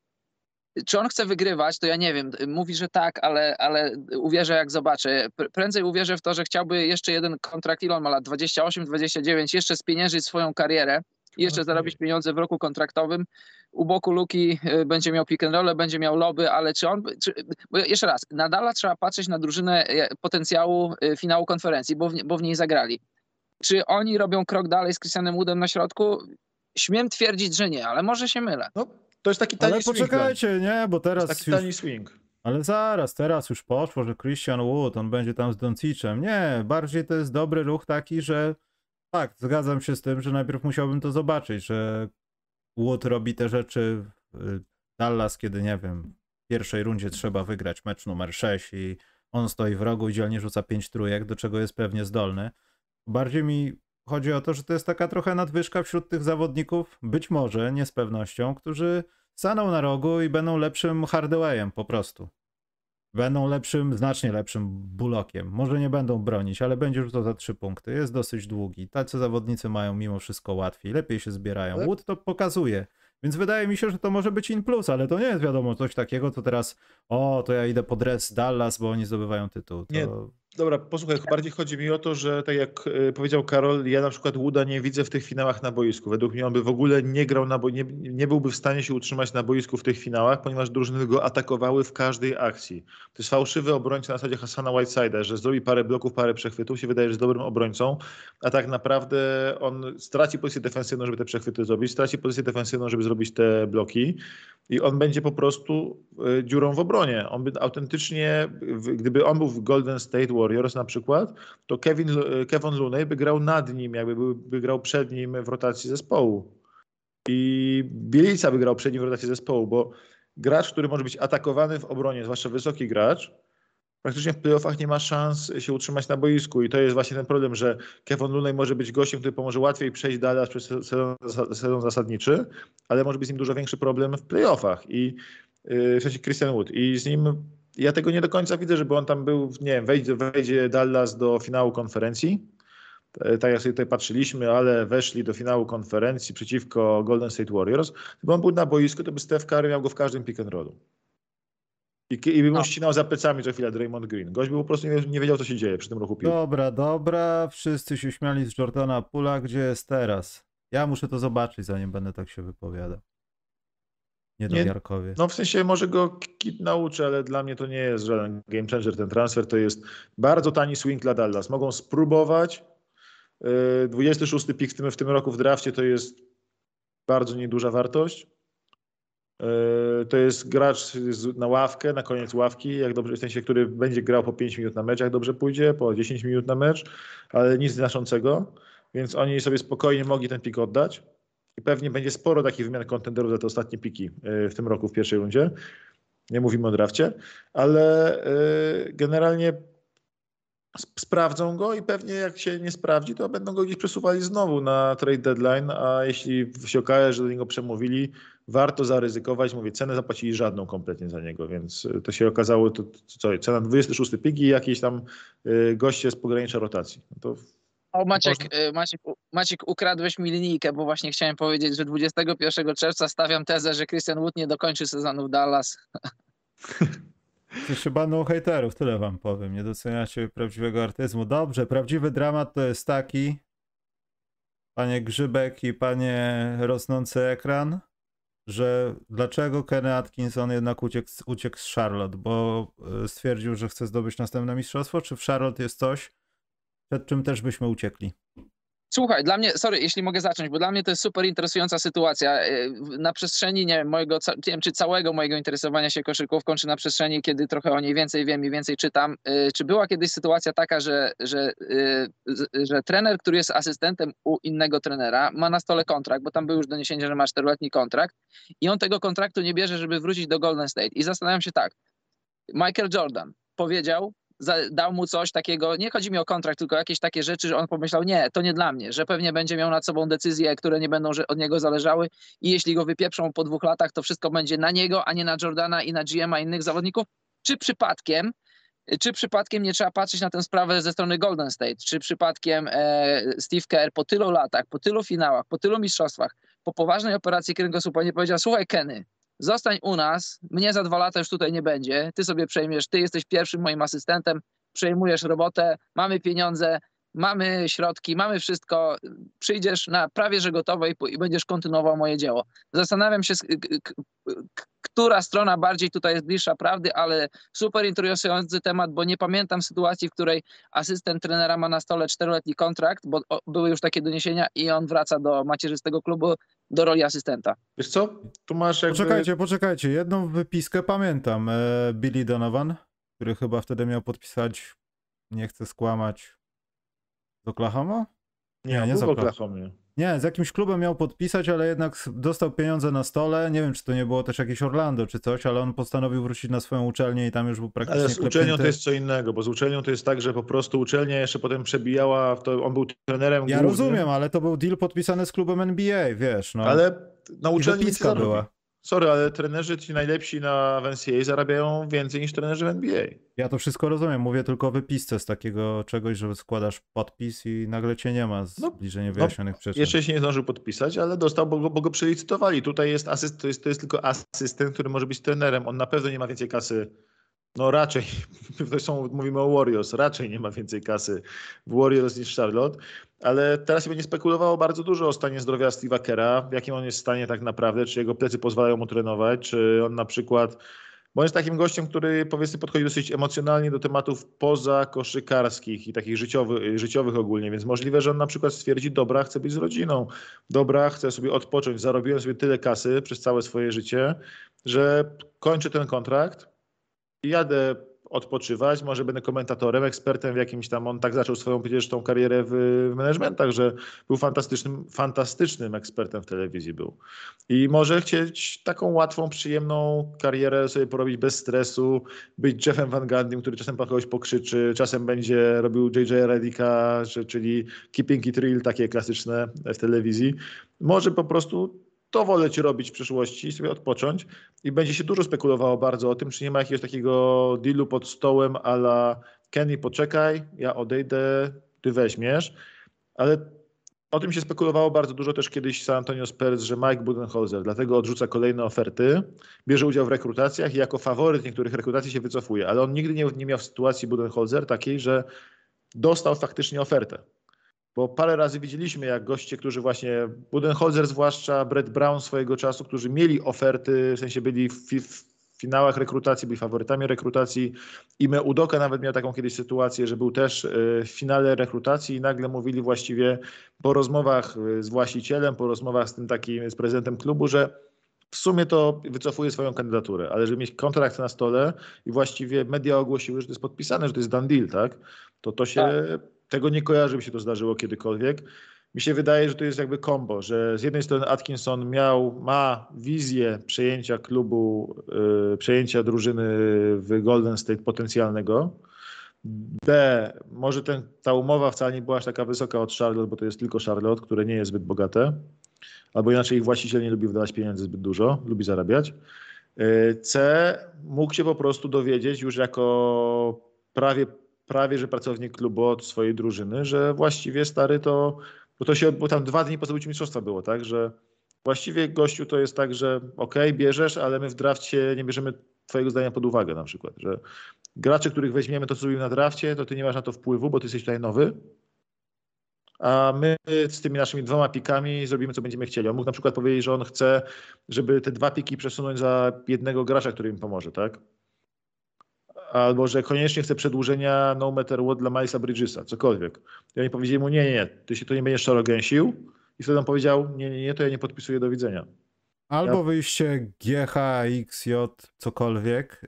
czy on chce wygrywać, to ja nie wiem. Mówi, że tak, ale, ale uwierzę jak zobaczę. Prędzej uwierzę w to, że chciałby jeszcze jeden kontrakt, ile on ma lat? 28, 29, jeszcze spieniężyć swoją karierę i jeszcze zarobić pieniądze w roku kontraktowym. U boku Luki y, będzie miał pick and roll, będzie miał lobby, ale czy on, czy, bo jeszcze raz, nadal trzeba patrzeć na drużynę y, potencjału y, finału konferencji, bo w, bo w niej zagrali. Czy oni robią krok dalej z Christianem Woodem na środku? Śmiem twierdzić, że nie, ale może się mylę. No, to jest taki tani ale swing. Ale poczekajcie, nie, bo teraz to jest taki tani swing. Ale zaraz, teraz już poszło, że Christian Wood, on będzie tam z Doncicem. Nie, bardziej to jest dobry ruch taki, że tak, zgadzam się z tym, że najpierw musiałbym to zobaczyć, że Wood robi te rzeczy w Dallas, kiedy nie wiem, w pierwszej rundzie trzeba wygrać mecz numer 6 i on stoi w rogu i dzielnie rzuca 5 trójek, do czego jest pewnie zdolny. Bardziej mi chodzi o to, że to jest taka trochę nadwyżka wśród tych zawodników, być może, nie z pewnością, którzy staną na rogu i będą lepszym Hardawayem po prostu będą lepszym, znacznie lepszym bulokiem. Może nie będą bronić, ale będzie rzucał za trzy punkty. Jest dosyć długi. Tacy zawodnicy mają mimo wszystko łatwiej, lepiej się zbierają. Ale... Wood to pokazuje. Więc wydaje mi się, że to może być in plus, ale to nie jest wiadomo coś takiego, co teraz, o, to ja idę pod dres Dallas, bo oni zdobywają tytuł. To... Nie, Dobra, posłuchaj, bardziej chodzi mi o to, że tak jak e, powiedział Karol, ja na przykład Łuda nie widzę w tych finałach na boisku. Według mnie on by w ogóle nie grał na bo nie, nie byłby w stanie się utrzymać na boisku w tych finałach, ponieważ drużyny go atakowały w każdej akcji. To jest fałszywy obrońca na zasadzie Hassana Whiteside'a, że zrobi parę bloków, parę przechwytów, się wydaje, że jest dobrym obrońcą, a tak naprawdę on straci pozycję defensywną, żeby te przechwyty zrobić, straci pozycję defensywną, żeby zrobić te bloki i on będzie po prostu e, dziurą w obronie. On by autentycznie, gdyby on był w Golden State Warriors na przykład, to Kevin, Kevin Looney by grał nad nim, jakby by, grał przed nim w rotacji zespołu. I Bielica by grał przed nim w rotacji zespołu, bo gracz, który może być atakowany w obronie, zwłaszcza wysoki gracz, praktycznie w playoffach nie ma szans się utrzymać na boisku. I to jest właśnie ten problem, że Kevin Looney może być gościem, który pomoże łatwiej przejść dalej przez sezon, sezon zasadniczy, ale może być z nim dużo większy problem w playoffach. I yy, w sensie Christian Wood. I z nim ja tego nie do końca widzę, żeby on tam był, nie wiem, wejdzie, wejdzie Dallas do finału konferencji, e, tak jak sobie tutaj patrzyliśmy, ale weszli do finału konferencji przeciwko Golden State Warriors, gdyby on był na boisku, to by Steph Curry miał go w każdym pick and rollu. I, i by mu no. ścinał za plecami co chwilę Draymond Green. Gość by po prostu nie, nie wiedział, co się dzieje przy tym ruchu piłki. Dobra, dobra. Wszyscy się śmiali z Jordana Pula. Gdzie jest teraz? Ja muszę to zobaczyć, zanim będę tak się wypowiadał. Niedowiarkowie. Nie, no w sensie może go Kit nauczy, ale dla mnie to nie jest żaden game changer ten transfer. To jest bardzo tani swing dla Dallas. Mogą spróbować. 26 y, pik w tym, w tym roku w drafcie to jest bardzo nieduża wartość. Y, to jest gracz na ławkę, na koniec ławki, jak dobrze, w sensie, który będzie grał po 5 minut na mecz, jak dobrze pójdzie, po 10 minut na mecz, ale nic znaczącego, więc oni sobie spokojnie mogli ten pik oddać i pewnie będzie sporo takich wymian kontenderów za te ostatnie piki y, w tym roku w pierwszej rundzie. Nie mówimy o drafcie, ale y, generalnie sprawdzą go i pewnie jak się nie sprawdzi, to będą go gdzieś przesuwali znowu na trade deadline, a jeśli się okaże, że do niego przemówili, warto zaryzykować. Mówię, cenę zapłacili żadną kompletnie za niego, więc to się okazało, to, co, cena 26 pigi i jakieś tam goście z pogranicza rotacji. No to o, Maciek, y, Maciek, Maciek, ukradłeś mi linijkę, bo właśnie chciałem powiedzieć, że 21 czerwca stawiam tezę, że Christian Wood nie dokończy sezonu w Dallas. Jeszcze bandą hejterów, tyle wam powiem. Nie doceniacie prawdziwego artyzmu. Dobrze, prawdziwy dramat to jest taki, panie Grzybek i panie rosnący ekran, że dlaczego Kenny Atkinson jednak uciekł, uciekł z Charlotte, bo y, stwierdził, że chce zdobyć następne mistrzostwo, czy w Charlotte jest coś, przed czym też byśmy uciekli. Słuchaj, dla mnie, sorry, jeśli mogę zacząć, bo dla mnie to jest super interesująca sytuacja. E, na przestrzeni, nie wiem, mojego, nie wiem, czy całego mojego interesowania się koszykówką, czy na przestrzeni, kiedy trochę o niej więcej wiem i więcej czytam, e, czy była kiedyś sytuacja taka, że, że, e, że trener, który jest asystentem u innego trenera, ma na stole kontrakt, bo tam był już doniesienie, że ma czteroletni kontrakt i on tego kontraktu nie bierze, żeby wrócić do Golden State. I zastanawiam się tak, Michael Jordan powiedział, dał mu coś takiego, nie chodzi mi o kontrakt, tylko jakieś takie rzeczy, że on pomyślał, nie, to nie dla mnie, że pewnie będzie miał nad sobą decyzje, które nie będą od niego zależały i jeśli go wypieprzą po dwóch latach, to wszystko będzie na niego, a nie na Jordana i na GM-a innych zawodników, czy przypadkiem czy przypadkiem nie trzeba patrzeć na tę sprawę ze strony Golden State? Czy przypadkiem e, Steve Kerr po tylu latach, po tylu finałach, po tylu mistrzostwach, po poważnej operacji kręgosłupa nie powiedział, słuchaj Kenny, zostań u nas, mnie za dwa lata już tutaj nie będzie, ty sobie przejmiesz, ty jesteś pierwszym moim asystentem, przejmujesz robotę, mamy pieniądze, mamy środki, mamy wszystko, przyjdziesz na prawie że gotowe i, i będziesz kontynuował moje dzieło. Zastanawiam się, która strona bardziej tutaj jest bliższa prawdy, ale super interesujący temat, bo nie pamiętam sytuacji, w której asystent trenera ma na stole czteroletni kontrakt, bo były już takie doniesienia i on wraca do macierzystego klubu do roli asystenta. Wiesz co? Tu masz jakby... Poczekajcie, poczekajcie. Jedną wypiskę pamiętam. E, Billy Donovan, który chyba wtedy miał podpisać, nie chcę skłamać, z Oklahoma? Nie, nie, nie z Oklahoma. Nie, z jakimś klubem miał podpisać, ale jednak dostał pieniądze na stole. Nie wiem, czy to nie było też jakieś Orlando czy coś, ale on postanowił wrócić na swoją uczelnię i tam już był praktycznie Ale z uczelnią to jest co innego, bo z uczelnią to jest tak, że po prostu uczelnia jeszcze potem przebijała, to on był trenerem Ja głównym. rozumiem, ale to był deal podpisany z klubem NBA, wiesz. No. Ale na uczelni była. Sorry, ale trenerzy ci najlepsi na w NCAA zarabiają więcej niż trenerzy w NBA. Ja to wszystko rozumiem, mówię tylko o wypisce z takiego czegoś, że składasz podpis i nagle cię nie ma z no, bliżej niewyjaśnionych no, przyczyn. Jeszcze się nie zdążył podpisać, ale dostał, bo go, bo go przelicytowali. Tutaj jest asyst, to, jest, to jest tylko asystent, który może być trenerem. On na pewno nie ma więcej kasy No raczej, są, mówimy o Warriors, raczej nie ma więcej kasy w Warriors niż Charlotte, ale teraz się będzie spekulowało bardzo dużo o stanie zdrowia Steve'a Kera, w jakim on jest stanie tak naprawdę, czy jego plecy pozwalają mu trenować, czy on na przykład bo jest takim gościem, który powiedzmy podchodzi dosyć emocjonalnie do tematów poza koszykarskich i takich życiowych, życiowych ogólnie, więc możliwe, że on na przykład stwierdzi, dobra, chcę być z rodziną, dobra, chcę sobie odpocząć, zarobiłem sobie tyle kasy przez całe swoje życie, że kończę ten kontrakt jadę odpoczywać, może będę komentatorem, ekspertem w jakimś tam, on tak zaczął swoją przecież tą karierę w, w managementach, że był fantastycznym, fantastycznym ekspertem w telewizji był. I może chcieć taką łatwą, przyjemną karierę sobie porobić bez stresu, być Jeffem Van Gandym, który czasem pan kogoś pokrzyczy, czasem będzie robił JJ Redika, czyli Keeping It Real, takie klasyczne w telewizji. Może po prostu to wolę ci robić w przyszłości, sobie odpocząć. I będzie się dużo spekulowało bardzo o tym, czy nie ma jakiegoś takiego dealu pod stołem ala Kenny poczekaj, ja odejdę, ty weźmiesz, ale o tym się spekulowało bardzo dużo też kiedyś San Antonio Spurs, że Mike Budenholzer dlatego odrzuca kolejne oferty, bierze udział w rekrutacjach i jako faworyt niektórych rekrutacji się wycofuje, ale on nigdy nie, nie miał sytuacji Budenholzer takiej, że dostał faktycznie ofertę. Bo parę razy widzieliśmy, jak goście, którzy właśnie, Budenholzer zwłaszcza, Brett Brown swojego czasu, którzy mieli oferty, w sensie byli w, w finałach rekrutacji, byli faworytami rekrutacji. Ime Udoka nawet miał taką kiedyś sytuację, że był też e, w finale rekrutacji i nagle mówili właściwie po rozmowach e, z właścicielem, po rozmowach z tym takim, z prezydentem klubu, że w sumie to wycofuje swoją kandydaturę, ale żeby mieć kontrakt na stole i właściwie media ogłosiły, że to jest podpisane, że to jest done deal, tak? To to się tak tego nie kojarzy, by się to zdarzyło kiedykolwiek. Mi się wydaje, że to jest jakby kombo, że z jednej strony Atkinson miał, ma wizję przejęcia klubu, yy, przejęcia drużyny w Golden State potencjalnego. B, może ten, ta umowa wcale nie była aż taka wysoka od Charlotte, bo to jest tylko Charlotte, które nie jest zbyt bogate. Albo inaczej ich właściciel nie lubi wydawać pieniędzy zbyt dużo, lubi zarabiać. Y, C, mógł się po prostu dowiedzieć już jako prawie prawie że pracownik klubu od swojej drużyny, że właściwie stary to, bo to się, bo tam dwa dni po zdobyciu mistrzostwa było, tak, że właściwie gościu to jest tak, że okay, bierzesz, ale my w drafcie nie bierzemy twojego zdania pod uwagę na przykład, że gracze, których weźmiemy, to co zrobimy na drafcie, to ty nie masz na to wpływu, bo ty jesteś tutaj nowy, a my z tymi naszymi dwoma pikami zrobimy, co będziemy chcieli. On mógł na przykład powiedzieć, że on chce, żeby te dwa piki przesunąć za jednego gracza, który im pomoże, tak? Albo że koniecznie chce przedłużenia no matter what dla Milesa Bridgesa, cokolwiek. I oni powiedzieli mu, nie, nie, ty się to nie będziesz szarogęsił. I wtedy on powiedział, nie, nie, nie, to ja nie podpisuję, do widzenia. Albo ja... wyjście GH, XJ, cokolwiek.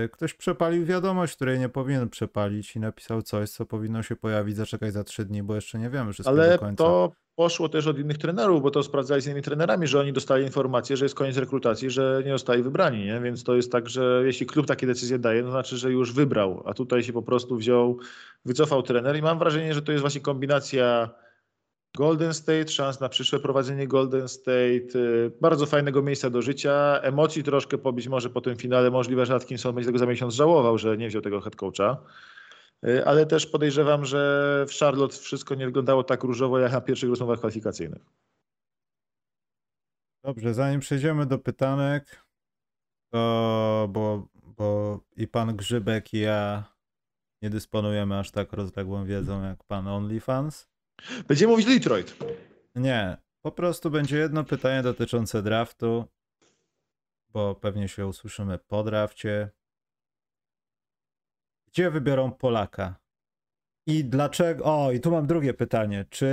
Yy, ktoś przepalił wiadomość, której nie powinien przepalić i napisał coś, co powinno się pojawić, zaczekaj za trzy dni, bo jeszcze nie wiemy wszystkiego Ale do końca. to poszło też od innych trenerów, bo to sprawdzali z innymi trenerami, że oni dostali informację, że jest koniec rekrutacji, że nie zostali wybrani, nie? Więc to jest tak, że jeśli klub takie decyzje daje, to znaczy, że już wybrał, a tutaj się po prostu wziął, wycofał trener i mam wrażenie, że to jest właśnie kombinacja Golden State, szans na przyszłe prowadzenie Golden State, y, bardzo fajnego miejsca do życia, emocji troszkę pobić może po tym finale, możliwe, że Atkinson będzie tego za miesiąc żałował, że nie wziął tego head coacha. Y, ale też podejrzewam, że w Charlotte wszystko nie wyglądało tak różowo jak na pierwszych rozmowach kwalifikacyjnych. Dobrze, zanim przejdziemy do pytanek, to bo, bo i pan Grzybek i ja nie dysponujemy aż tak rozległą wiedzą jak pan OnlyFans. Będziemy mówić Detroit. Nie, po prostu będzie jedno pytanie dotyczące draftu, bo pewnie się usłyszymy po drafcie. Gdzie wybiorą Polaka? I dlaczego? O, i tu mam drugie pytanie. Czy,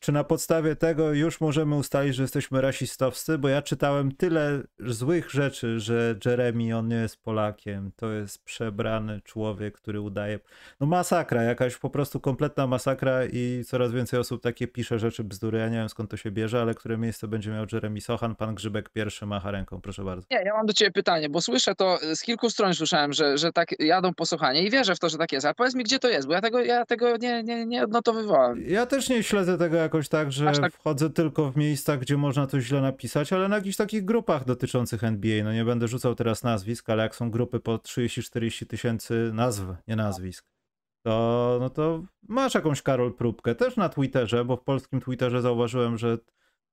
czy na podstawie tego już możemy ustalić, że jesteśmy rasistowscy? Bo ja czytałem tyle złych rzeczy, że Jeremy on nie jest Polakiem, to jest przebrany człowiek, który udaje. No masakra, jakaś po prostu kompletna masakra i coraz więcej osób takie pisze rzeczy bzdury. Ja nie wiem skąd to się bierze, ale które miejsce będzie miał Jeremy Sochan? Pan Grzybek pierwszy macha ręką, proszę bardzo. Nie, ja mam do ciebie pytanie, bo słyszę to z kilku stron słyszałem, że, że tak jadą po Sochanie i wierzę w to, że tak jest. Ale powiedz mi, gdzie to jest, bo ja tego. Ja tego nie, nie, nie odnotowywałem. Ja też nie śledzę tego jakoś tak, że tak... wchodzę tylko w miejsca, gdzie można to źle napisać, ale na jakichś takich grupach dotyczących NBA. No nie będę rzucał teraz nazwisk, ale jak są grupy po 30-40 tysięcy nazw, nie nazwisk, to, no to masz jakąś Karol próbkę. Też na Twitterze, bo w polskim Twitterze zauważyłem, że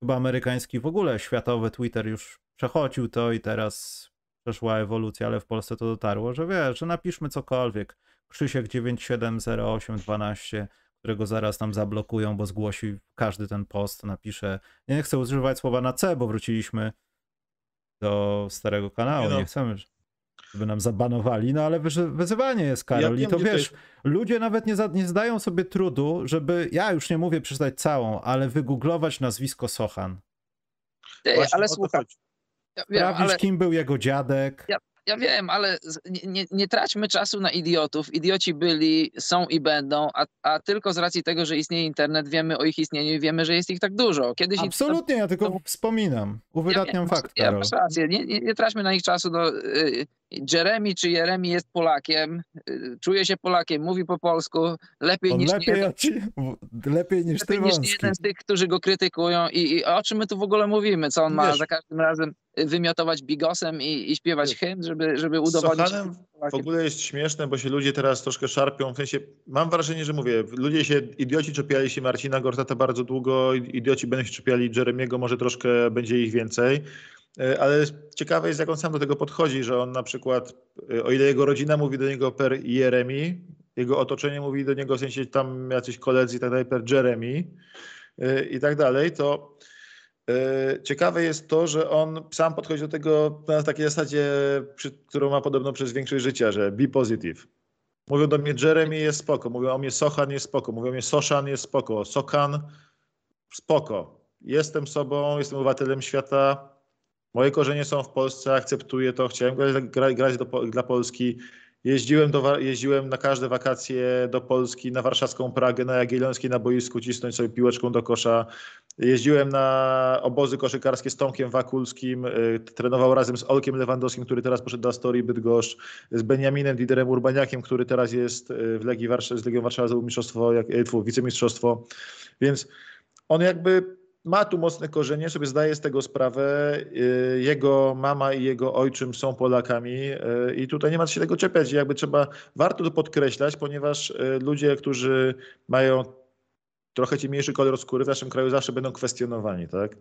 chyba amerykański w ogóle światowy Twitter już przechodził to i teraz przeszła ewolucja, ale w Polsce to dotarło, że wiesz, że napiszmy cokolwiek. Krzysiek 970812, którego zaraz tam zablokują, bo zgłosi każdy ten post, napisze. Ja nie chcę używać słowa na C, bo wróciliśmy do starego kanału. Nie, no. nie chcemy, żeby nam zabanowali, no ale wyzywanie jest, Karol. Ja I to wiesz, jest... ludzie nawet nie, za, nie zdają sobie trudu, żeby, ja już nie mówię przeczytać całą, ale wygooglować nazwisko Sochan. Ty, ale słuchaj. Ja Sprawdzić, ale... kim był jego dziadek. Ja, ja wiem, ale nie, nie, nie, traćmy czasu na idiotów. Idioci byli, są i będą, a, a, tylko z racji tego, że istnieje internet, wiemy o ich istnieniu i wiemy, że jest ich tak dużo. Kiedyś Absolutnie, ja tylko wspominam, uwydatniam ja fakt. Ja masz rację, nie, nie, traćmy na nich czasu. Do, y, Jeremy czy Jeremy jest Polakiem, y, czuje się Polakiem, mówi po polsku, lepiej On niż lepiej, jeden, ci, lepiej niż lepiej niż jeden z tych, którzy go krytykują I, i, o czym my tu w ogóle mówimy, co on Wiesz, ma za każdym razem wymiotować bigosem i, i śpiewać hymn, żeby, żeby udowodnić... Sochanem w ogóle jest śmieszne, bo się ludzie teraz troszkę szarpią, w sensie mam wrażenie, że mówię, ludzie się, idioci czepiali się Marcina Gortata bardzo długo, idioci będą się czepiali Jeremiego, może troszkę będzie ich więcej, ale ciekawe jest, jak on sam do tego podchodzi, że on na przykład, e, o ile jego rodzina mówi do niego per Jeremi, jego otoczenie mówi do niego w sensie tam jacyś koledzy i tak dalej per Jeremy e, i tak dalej, to E, ciekawe jest to, że on sam podchodzi do tego na takiej zasadzie, którą ma podobno przez większość życia, że be positive. Mówią do mnie Jeremy jest spoko, mówią o mnie Sochan jest spoko, mówią o mnie Soszan jest spoko, Sokan spoko. Jestem sobą, jestem obywatelem świata, moje korzenie są w Polsce, akceptuję to, chciałem grać, grać do, dla Polski, Jeździłem, do, jeździłem na każde wakacje do Polski, na warszawską Pragę, na Jagiellońskiej na boisku, cisnąć sobie piłeczką do kosza. Jeździłem na obozy koszykarskie z Tomkiem Wakulskim, y, trenował razem z Olkiem Lewandowskim, który teraz poszedł do Astorii Bydgoszcz, z Beniaminem Diderem Urbaniakiem, który teraz jest y, w Legii Warsz- z Legią Warszawa zdobył mistrzostwo, jak, y, wicemistrzostwo. Więc on jakby ma tu mocne korzenie, sobie zdaje z tego sprawę. Y, jego mama i jego ojczym są Polakami y, i tutaj nie ma się tego czepiać. Jakby trzeba, warto to podkreślać, ponieważ y, ludzie, którzy mają trochę ciemniejszy kolor skóry w naszym kraju zawsze będą kwestionowani, tak?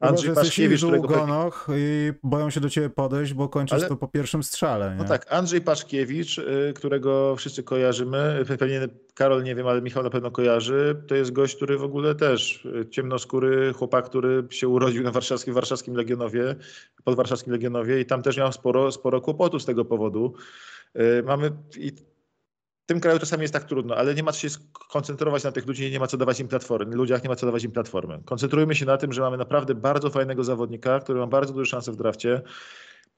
Andrzej Paszkiewicz, którego... ugonach i boją się do ciebie podejść, bo kończysz Ale... to po pierwszym strzale. Nie? No tak, Andrzej Paszkiewicz, y, którego wszyscy kojarzymy, pewnie Karol nie wiem, ale Michał na pewno kojarzy, to jest gość, który w ogóle też y, ciemnoskóry chłopak, który się urodził na warszawskim, warszawskim Legionowie, pod warszawskim Legionowie i tam też miał sporo, sporo kłopotów z tego powodu. Y, mamy i tym kraju czasami jest tak trudno, ale nie ma co się skoncentrować na tych ludzi, nie ma co dawać im platformy, ludziach nie ma co dawać im platformy. Koncentrujmy się na tym, że mamy naprawdę bardzo fajnego zawodnika, który ma bardzo duże szanse w drafcie,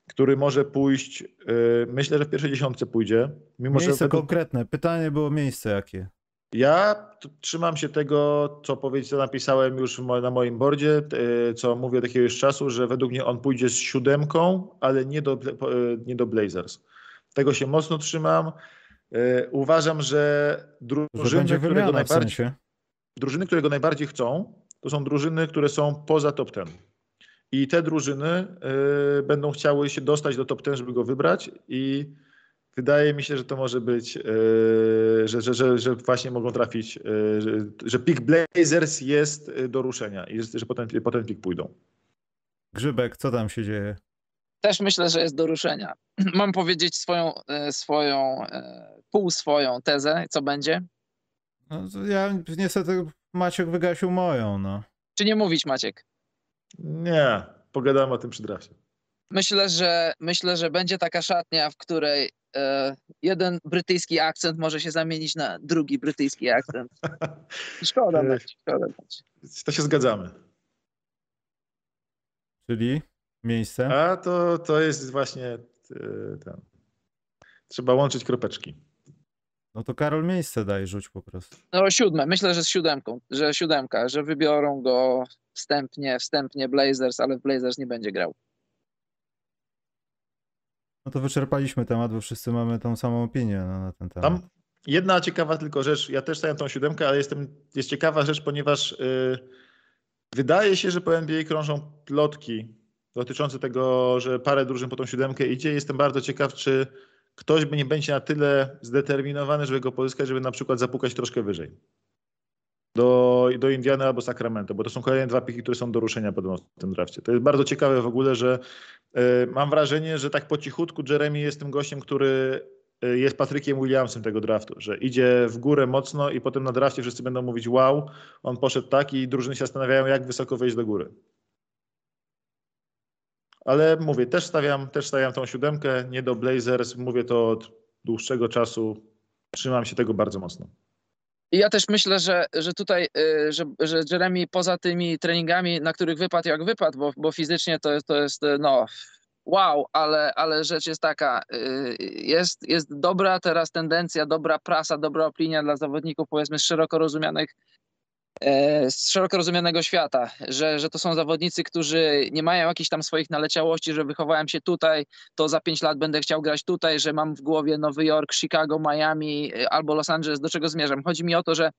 który może pójść, yy, myślę, że w pierwszej dziesiątce pójdzie. Mimo, miejsce że konkretne, pytanie było miejsce jakie? Ja trzymam się tego, co powiedzieć, napisałem już na moim bordzie, yy, co mówię od jakiegoś czasu, że według mnie on pójdzie z siódemką, ale nie do, yy, nie do Blazers. Tego się mocno trzymam. E, uważam, że drużyny, że które go najbardziej, w sensie. drużyny, które go najbardziej chcą, to są drużyny, które są poza top ten. I te drużyny y, będą chciały się dostać do top ten, żeby go wybrać i wydaje mi się, że to może być, y, że, że, że, że, właśnie mogą trafić, y, że, że pick Blazers jest do ruszenia i że potem, potem pick pójdą. Grzybek, co tam się dzieje? Też myślę, że jest do ruszenia. Mam powiedzieć swoją, swoją pół swoją tezę, co będzie? No, ja niestety Maciek wygasił moją, no. Czy nie mówić, Maciek? Nie, pogadamy o tym przy drafcie. Myślę, że myślę, że będzie taka szatnia, w której e, jeden brytyjski akcent może się zamienić na drugi brytyjski akcent. Szkoda dać, szkoda dać. To się zgadzamy. Czyli miejsce? A to, to jest właśnie e, ten. Trzeba łączyć kropeczki. No to Karol miejsce daj, rzuć po prostu. No siódme, myślę, że z siódemką, że siódemka, że wybiorą go wstępnie, wstępnie Blazers, ale w Blazers nie będzie grał. No to wyczerpaliśmy temat, bo wszyscy mamy tą samą opinię na, na ten temat. Tam jedna ciekawa tylko rzecz, ja też stawiam tą siódemkę, ale jestem, jest ciekawa rzecz, ponieważ yy, wydaje się, że po NBA krążą plotki dotyczące tego, że parę drużyn po tą siódemkę idzie. Jestem bardzo ciekaw, czy ktoś nie będzie na tyle zdeterminowany, żeby go pozyskać, żeby na przykład zapukać troszkę wyżej. do, do Indiany albo Sacramento, bo to są kolejne dwa piki, które są do ruszenia po tym drafcie. To jest bardzo ciekawe w ogóle, że y, mam wrażenie, że tak po cichutku Jeremy jest tym gościem, który y, jest Patrykiem Williamsem tego draftu, że idzie w górę mocno i potem na drafcie wszyscy będą mówić wow, on poszedł tak i drużyny się zastanawiają, jak wysoko wejść do góry. Ale mówię, też stawiam, też stawiam tą siódemkę, nie do Blazers, mówię to od dłuższego czasu, trzymam się tego bardzo mocno. Ja też myślę, że, że tutaj, y, że, że Jeremy poza tymi treningami, na których wypadł jak wypadł, bo, bo fizycznie to, to jest no wow, ale, ale rzecz jest taka, y, jest, jest dobra teraz tendencja, dobra prasa, dobra opinia dla zawodników powiedzmy szeroko rozumianych z szeroko rozumianego świata, że, że to są zawodnicy, którzy nie mają jakichś tam swoich naleciałości, że wychowałem się tutaj, to za pięć lat będę chciał grać tutaj, że mam w głowie Nowy Jork, Chicago, Miami e, albo Los Angeles, do czego zmierzam. Chodzi mi o to, że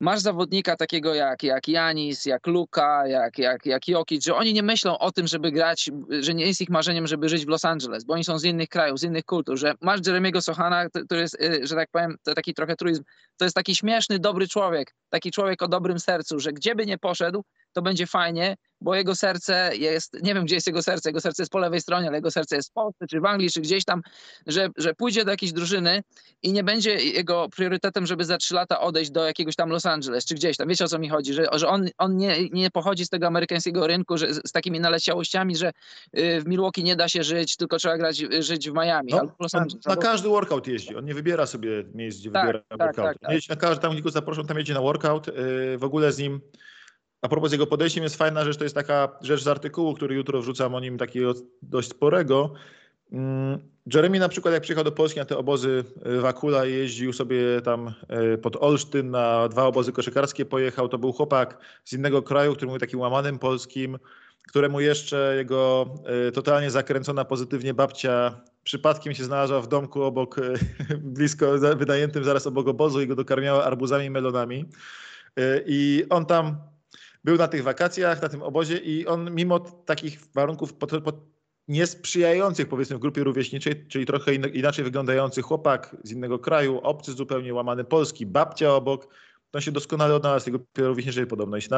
masz zawodnika takiego jak, jak Janis, jak Luka, jak, jak, jak Jokic, że oni nie myślą o tym, żeby grać, że nie jest ich marzeniem, żeby żyć w Los Angeles, bo oni są z innych krajów, z innych kultur, że masz Jeremiego Sohana, który jest, y, że tak powiem, to taki trochę truizm, to jest taki śmieszny, dobry człowiek, taki człowiek o dobrym sercu, że gdzie by nie poszedł, to będzie fajnie, bo jego serce jest, nie wiem gdzie jest jego serce, jego serce jest po lewej stronie, ale jego serce jest w Polsce, czy w Anglii, czy gdzieś tam, że, że pójdzie do jakiejś drużyny i nie będzie jego priorytetem, żeby za trzy lata odejść do jakiegoś tam Los Angeles, czy gdzieś tam. Wiecie o co mi chodzi, że, że on, on nie, nie pochodzi z tego amerykańskiego rynku, że z, takimi naleciałościami, że y, w Milwaukee nie da się żyć, tylko trzeba grać, żyć w Miami no, Los Angeles. Na każdy workout jeździ, on nie wybiera sobie miejsc, gdzie tak, wybiera tak, workout. Tak, tak. Na każdy, tam go zaproszą, tam jedzie na workout, yy, w ogóle z nim a propos jego podejściem jest fajna rzecz, to jest taka rzecz z artykułu, który jutro wrzucam o nim takiego dość sporego. Mm, Jeremy na przykład jak przyjechał do Polski na te obozy y, Wakula jeździł sobie tam y, pod Olsztyn na dwa obozy koszykarskie pojechał, to był chłopak z innego kraju, który mówił takim łamanym polskim, któremu jeszcze jego y, totalnie zakręcona pozytywnie babcia przypadkiem się znalazła w domku obok, blisko wynajętym zaraz obok obozu i go dokarmiała arbuzami i melonami. I on tam był na tych wakacjach, na tym obozie i on mimo takich warunków pod, pod niesprzyjających powiedzmy w grupie rówieśniczej, czyli trochę inaczej wyglądający chłopak z innego kraju, obcy zupełnie łamany polski, babcia obok, on się doskonale odnalazł w tej grupie rówieśniczej podobno. I się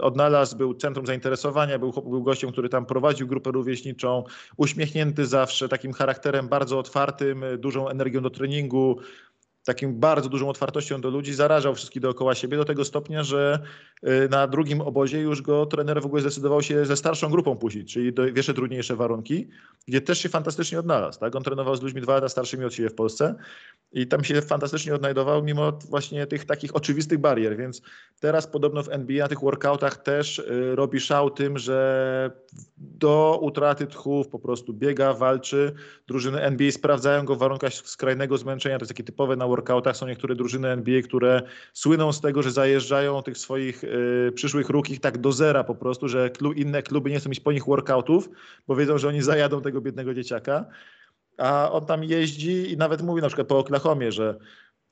odnalazł, był centrum zainteresowania, był, był gościem, który tam prowadził grupę rówieśniczą, uśmiechnięty zawsze, takim charakterem bardzo otwartym, dużą energią do treningu, takim bardzo dużą otwartością do ludzi, zarażał wszystkich dookoła siebie do tego stopnia, że y, na drugim obozie już go trener w ogóle zdecydował się ze starszą grupą puścić, czyli do jeszcze trudniejsze warunki, gdzie też się fantastycznie odnalazł. Tak? On trenował z ludźmi dwa lata starszymi od siebie w Polsce i tam się fantastycznie odnajdował mimo właśnie tych takich oczywistych barier, więc teraz podobno w NBA na tych workoutach też y, robi szał tym, że do utraty tchów po prostu biega, walczy. Drużyny NBA sprawdzają go w warunkach skrajnego zmęczenia, to jest takie typowe na workoutach. Są niektóre drużyny NBA, które słyną z tego, że zajeżdżają tych swoich y, przyszłych rukich tak do zera po prostu, że klub, inne kluby nie chcą mieć po nich workoutów, bo wiedzą, że oni zajadą tego biednego dzieciaka. A on tam jeździ i nawet mówi na przykład po Oklahomie, że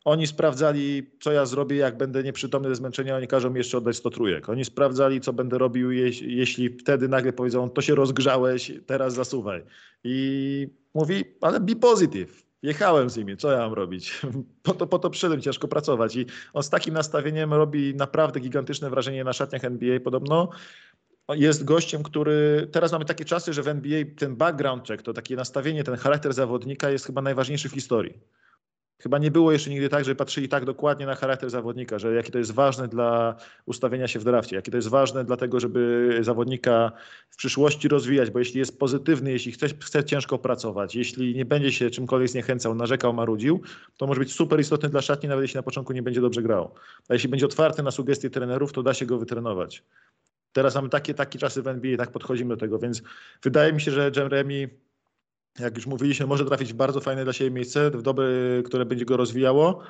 oni sprawdzali, co ja zrobię, jak będę nieprzytomny ze zmęczenia, oni każą mi jeszcze oddać 100 trójek. Oni sprawdzali, co będę robił, jeśli wtedy nagle powiedzą, to się rozgrzałeś, teraz zasuwaj. I mówi, ale be positive. Jechałem z nimi, co ja mam robić? Po to, po to przyszedłem ciężko pracować. I on z takim nastawieniem robi naprawdę gigantyczne wrażenie na szatniach NBA. Podobno jest gościem, który. Teraz mamy takie czasy, że w NBA ten background check, to takie nastawienie, ten charakter zawodnika jest chyba najważniejszy w historii. Chyba nie było jeszcze nigdy tak, że patrzyli tak dokładnie na charakter zawodnika, że jakie to jest ważne dla ustawienia się w drafcie, jakie to jest ważne dla tego, żeby zawodnika w przyszłości rozwijać, bo jeśli jest pozytywny, jeśli chce, chce ciężko pracować, jeśli nie będzie się czymkolwiek zniechęcał, narzekał, marudził, to może być super istotny dla szatni, nawet jeśli na początku nie będzie dobrze grał. A jeśli będzie otwarty na sugestie trenerów, to da się go wytrenować. Teraz mamy takie, takie czasy w NBA, tak podchodzimy do tego, więc wydaje mi się, że Jeremy jak już mówiliśmy, może trafić w bardzo fajne dla siebie miejsce, w dobre, które będzie go rozwijało.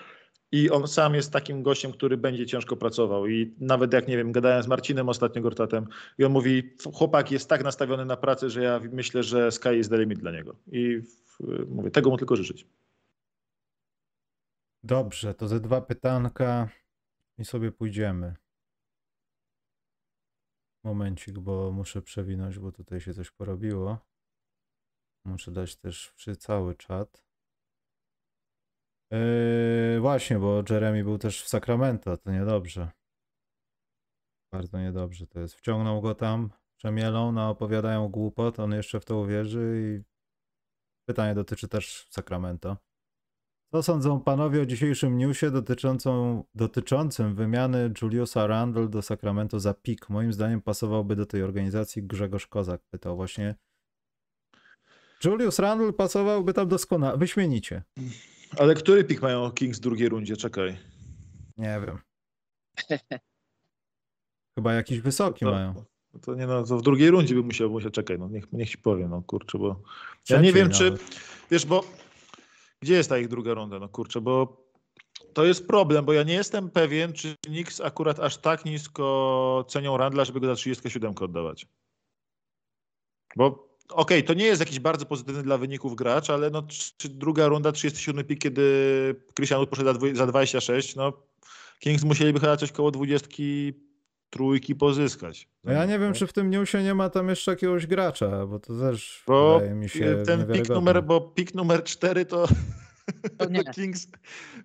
I on sam jest takim gościem, który będzie ciężko pracował. I nawet jak nie wiem, gadałem z Marcinem ostatnio Gortatem, i on mówi: Chłopak jest tak nastawiony na pracę, że ja myślę, że sky is the limit dla niego. I mówię, tego mu tylko życzyć. Dobrze, to ze dwa pytanka i sobie pójdziemy. Momencik, bo muszę przewinąć, bo tutaj się coś porobiło. Muszę dać też przy cały czat. Yy, właśnie, bo Jeremy był też w Sacramento, to niedobrze. Bardzo niedobrze to jest. Wciągnął go tam, przemielą, no opowiadają głupot, on jeszcze w to uwierzy i pytanie dotyczy też Sacramento. Co sądzą panowie o dzisiejszym newsie dotyczącą, dotyczącym wymiany Juliusa Randle do Sacramento za pik? Moim zdaniem pasowałby do tej organizacji Grzegorz Kozak pytał właśnie. Julius Randle pasowałby tam doskonale, wyśmienicie. Ale który pik mają Kings w drugiej rundzie? Czekaj. Nie wiem. Chyba jakiś wysoki to, mają. To nie no, to w drugiej rundzie by musiał, musiał czekaj, no niech, niech ci powiem, no kurczę, bo ja nie wiem, czy, wiesz, bo gdzie jest ta ich druga runda, no kurczę, bo to jest problem, bo ja nie jestem pewien, czy Knicks akurat aż tak nisko cenią Randla, żeby go za 37 oddawać. Bo okej, okay, to nie jest jakiś bardzo pozytywny dla wyników gracz, ale no, czy druga runda, 37 pik, kiedy Christian poszedł za 26, no Kings musieliby chyba coś koło 20 trójki pozyskać. No ja nie wiem, czy w tym newsie nie ma tam jeszcze jakiegoś gracza, bo to też bo wydaje mi się ten pik numer, bo pik numer 4 to, to, to, Kings,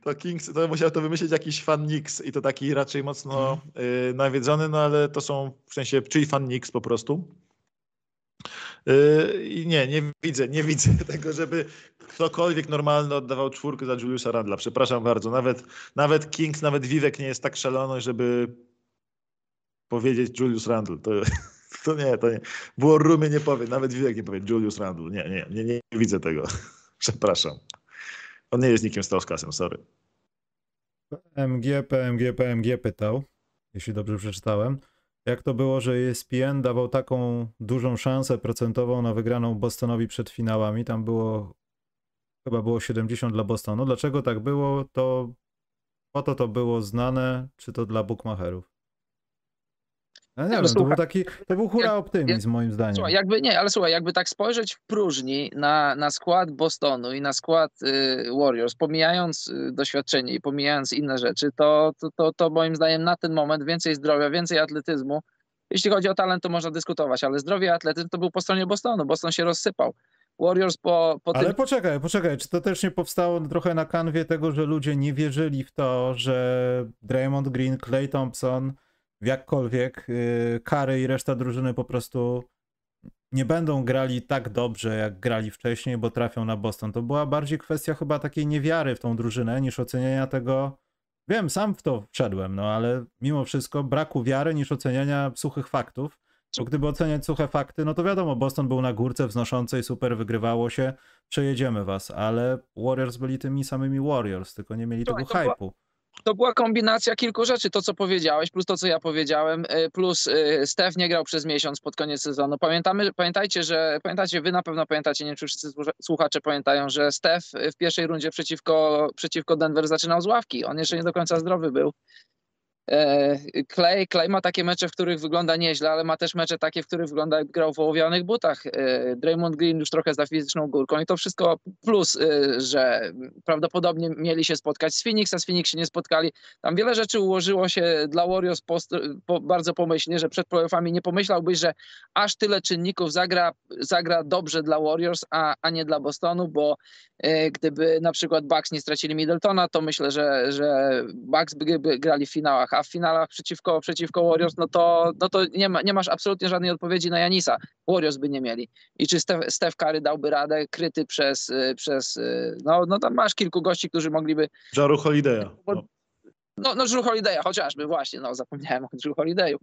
to Kings, to musiał to wymyślić jakiś fan Nix i to taki raczej mocno y, nawiedzony, no ale to są w sensie, czyli fan Nix po prostu. Y, I nie, nie widzę, nie widzę tego, żeby ktokolwiek normalny oddawał czwórkę za Juliusa Randla. Przepraszam bardzo, nawet, nawet Kings, nawet Vivek nie jest tak szalony, żeby powiedzieć Julius Randle. To, to nie, to nie. War Roomie nie powie, nawet Wilek nie powie Julius Randle. Nie, nie, nie, nie, nie widzę tego. Przepraszam. On nie jest nikim Stauskasem, sorry. PMG, PMG, PMG pytał, jeśli dobrze przeczytałem, jak to było, że ESPN dawał taką dużą szansę procentową na wygraną Bostonowi przed finałami. Tam było chyba było 70 dla Bostonu. Dlaczego tak było, to po to to było znane, czy to dla bookmacherów? No nie, no, to był taki, to był hura optymizm jak, moim zdaniem. Słuchaj, jakby nie, ale słuchaj, jakby tak spojrzeć w próżni na, na skład Bostonu i na skład y, Warriors, pomijając y, doświadczenie i pomijając inne rzeczy, to, to, to, to moim zdaniem na ten moment więcej zdrowia, więcej atletyzmu. Jeśli chodzi o talent, to można dyskutować, ale zdrowie i atletyzm to był po stronie Bostonu. Boston się rozsypał. Warriors po, po Ale tym... poczekaj, poczekaj, czy to też nie powstało trochę na kanwie tego, że ludzie nie wierzyli w to, że Draymond Green, Clay Thompson jakkolwiek y, Kary i reszta drużyny po prostu nie będą grali tak dobrze, jak grali wcześniej, bo trafią na Boston. To była bardziej kwestia chyba takiej niewiary w tą drużynę, niż oceniania tego. Wiem, sam w to wszedłem, no ale mimo wszystko braku wiary niż oceniania suchych faktów. Bo gdyby oceniać suche fakty, no to wiadomo, Boston był na górce wznoszącej, super wygrywało się, przejedziemy was, ale Warriors byli tymi samymi Warriors, tylko nie mieli tego hypu to była kombinacja kilku rzeczy. To, co powiedziałeś, plus to, co ja powiedziałem, y, plus y, Stef nie grał przez miesiąc pod koniec sezonu. Pamiętamy, pamiętajcie, że pamiętacie, wy na pewno pamiętacie, nie wiem, czy wszyscy słuchacze pamiętają, że Stef w pierwszej rundzie przeciwko, przeciwko Denver zaczynał z ławki. On jeszcze nie do końca zdrowy był. E, Clay, Clay ma takie mecze, w których wygląda nieźle, ale ma też mecze takie, w których wygląda jak grał w ołowianych butach. E, Draymond Green już trochę za fizyczną górką i to wszystko plus, e, że prawdopodobnie mieli się spotkać z Phoenix, a z Phoenix się nie spotkali. Tam wiele rzeczy ułożyło się dla Warriors po, bardzo pomyślnie, że przed playoffami nie pomyślałbyś, że aż tyle czynników zagra, zagra dobrze dla Warriors, a, a nie dla Bostonu, bo gdyby na przykład Bucks nie stracili Middletona, to myślę, że, że Bucks by, by grali w finałach, a w finałach przeciwko, przeciwko Warriors, no to, no to nie, ma, nie masz absolutnie żadnej odpowiedzi na Janisa. Warriors by nie mieli. I czy Steph, Steph Curry dałby radę, kryty przez, y, przez y, no, no tam masz kilku gości, którzy mogliby... Jaru Holiday'a. No. No, no Drew Holiday'a chociażby, właśnie, no zapomniałem o Drew Holiday'u.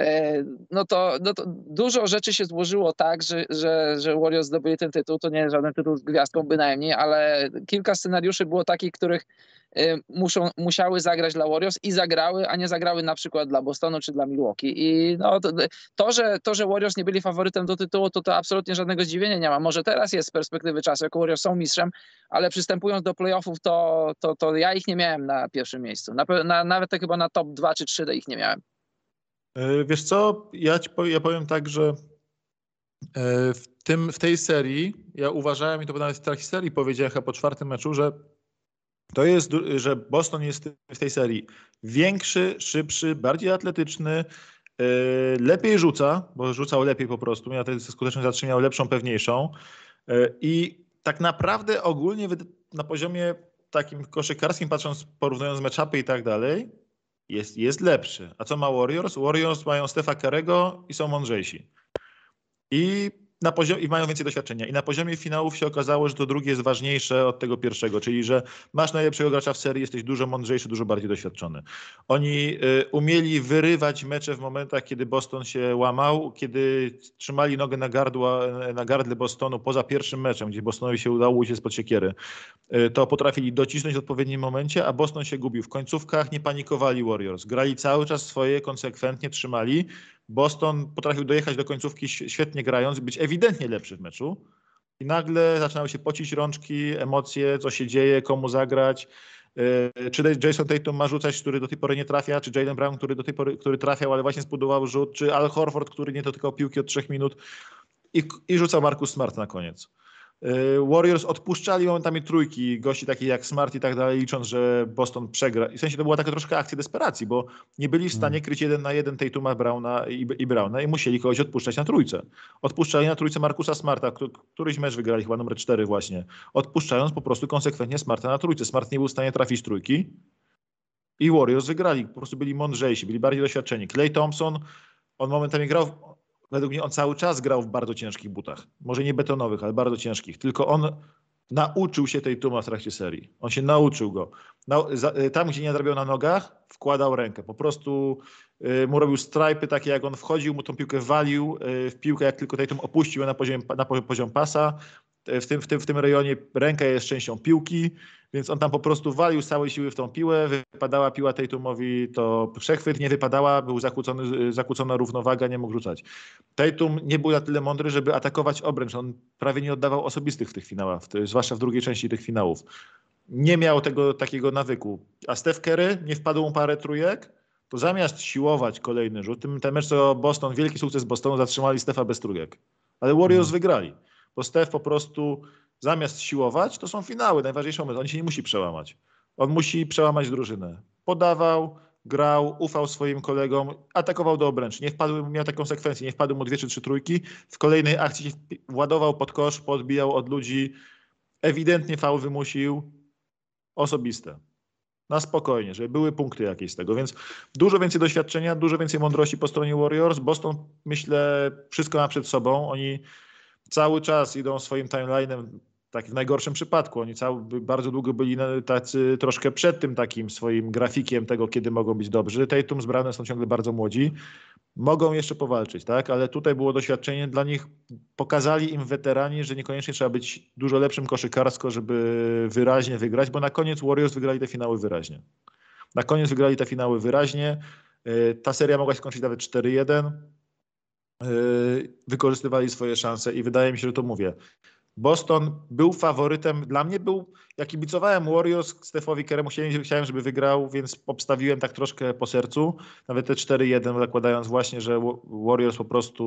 E, no to, no to dużo rzeczy się złożyło tak, że, że, że Warriors zdobyli ten tytuł. To nie jest żaden tytuł z gwiazdką bynajmniej, ale kilka scenariuszy było takich, których e, muszą, musiały zagrać dla Warriors i zagrały, a nie zagrały na przykład dla Bostonu czy dla Milwaukee. I no, to, to, że, to, że Warriors nie byli faworytem do tytułu, to, to absolutnie żadnego zdziwienia nie ma. Może teraz jest z perspektywy czasu, jako Warriors są mistrzem, ale przystępując do playoffów, to, to, to ja ich nie miałem na pierwszym miejscu. Na, na, nawet chyba na top 2 czy 3 ich nie miałem. E, wiesz co, ja, ci powiem, ja powiem tak, że e, w, tym, w tej serii, ja uważałem i to nawet w trakcie serii powiedziałem chyba po czwartym meczu, że to jest, że Boston jest w tej serii. Większy, szybszy, bardziej atletyczny, e, lepiej rzuca, bo rzucał lepiej po prostu, miał tę skuteczność zatrzymał lepszą, pewniejszą. I tak naprawdę ogólnie na poziomie takim koszykarskim, patrząc, porównując meczapy i tak dalej, jest, jest lepszy. A co ma Warriors? Warriors mają Stefa Karego i są mądrzejsi. I na poziomie, i mają więcej doświadczenia. I na poziomie finałów się okazało, że to drugie jest ważniejsze od tego pierwszego, czyli że masz najlepszego gracza w serii, jesteś dużo mądrzejszy, dużo bardziej doświadczony. Oni y, umieli wyrywać mecze w momentach, kiedy Boston się łamał, kiedy trzymali nogę na, gardła, na gardle Bostonu poza pierwszym meczem, gdzie Bostonowi się udało uciec spod siekiery. Y, to potrafili docisnąć w odpowiednim momencie, a Boston się gubił. W końcówkach nie panikowali Warriors. Grali cały czas swoje, konsekwentnie trzymali Boston potrafił dojechać do końcówki świetnie grając, być ewidentnie lepszy w meczu. I nagle zaczynały się pocić rączki, emocje, co się dzieje, komu zagrać. E, czy Jason Tatum ma rzucać, który do tej pory nie trafia, czy Jalen Brown, który do tej pory który trafiał, ale właśnie zbudował rzut, czy Al Horford, który nie dotykał piłki od trzech minut i, i rzucał Marcus Smart na koniec. Y, Warriors odpuszczali momentami trójki, gości takich jak Smart i tak dalej, licząc, że Boston przegra. I w sensie to była taka troszkę akcja desperacji, bo nie byli w stanie hmm. kryć jeden na jeden Tatuma Browna i, i Browna i musieli kogoś odpuszczać na trójce. Odpuszczali na trójce Markusa Smarta, któryś mecz wygrali, chyba numer cztery właśnie, odpuszczając po prostu konsekwentnie Smarta na trójce. Smart nie był w stanie trafić trójki i Warriors wygrali. Po prostu byli mądrzejsi, byli bardziej doświadczeni. Clay Thompson, on momentami grał według mnie on cały czas grał w bardzo ciężkich butach. Może nie betonowych, ale bardzo ciężkich. Tylko on nauczył się tej tuma w trakcie serii. On się nauczył go. Y, tam, gdzie nie nadrabiał na nogach, wkładał rękę. Po prostu y, mu robił strajpy takie, jak on wchodził, mu tą piłkę walił y, w piłkę, jak tylko Tatum opuścił na poziom, na poziom pasa. W tym, w, tym, w tym rejonie ręka jest częścią piłki. Więc on tam po prostu walił z całej siły w tą piłę, wypadała piła Tatumowi, to przechwyt nie wypadała, był zakłócony, zakłócona równowaga, nie mógł rzucać. Tatum nie był na tyle mądry, żeby atakować obręcz. On prawie nie oddawał osobistych w tych finałach, zwłaszcza w drugiej części tych finałów. Nie miał tego takiego nawyku. A Steph Curry nie wpadł mu parę trójek, to zamiast siłować kolejny rzut, tym, ten mecz co Boston, wielki sukces Bostonu, zatrzymali Stefa bez trójek. Ale Warriors hmm. wygrali, bo Steph po prostu zamiast siłować, to są finały, najważniejszy moment. On się nie musi przełamać. On musi przełamać drużynę. Podawał, grał, ufał swoim kolegom, atakował do obręczy. Nie wpadły, miał taką sekwencję, nie wpadły mu dwie czy trzy trójki. W kolejnej akcji się władował pod kosz, podbijał od ludzi. Ewidentnie faul wymusił. Osobiste. Na spokojnie, żeby były punkty jakieś z tego. Więc dużo więcej doświadczenia, dużo więcej mądrości po stronie Warriors. Boston, myślę, wszystko ma przed sobą. Oni cały czas idą swoim timeline'em, tak w najgorszym przypadku. Oni cały, bardzo długo byli tacy troszkę przed tym takim swoim grafikiem tego, kiedy mogą być dobrzy. Tatum z Brownem są ciągle bardzo młodzi. Mogą jeszcze powalczyć, tak? Ale tutaj było doświadczenie dla nich. Pokazali im weterani, że niekoniecznie trzeba być dużo lepszym koszykarsko, żeby wyraźnie wygrać, bo na koniec Warriors wygrali te finały wyraźnie. Na koniec wygrali te finały wyraźnie. Y, ta seria mogła się skończyć nawet 4-1. Y, wykorzystywali swoje szanse i wydaje mi się, że to mówię. Boston był faworytem, dla mnie był, jak kibicowałem Warriors Stefowi Keremu, chciałem, żeby wygrał, więc obstawiłem tak troszkę po sercu, nawet te 4-1 zakładając właśnie, że Warriors po prostu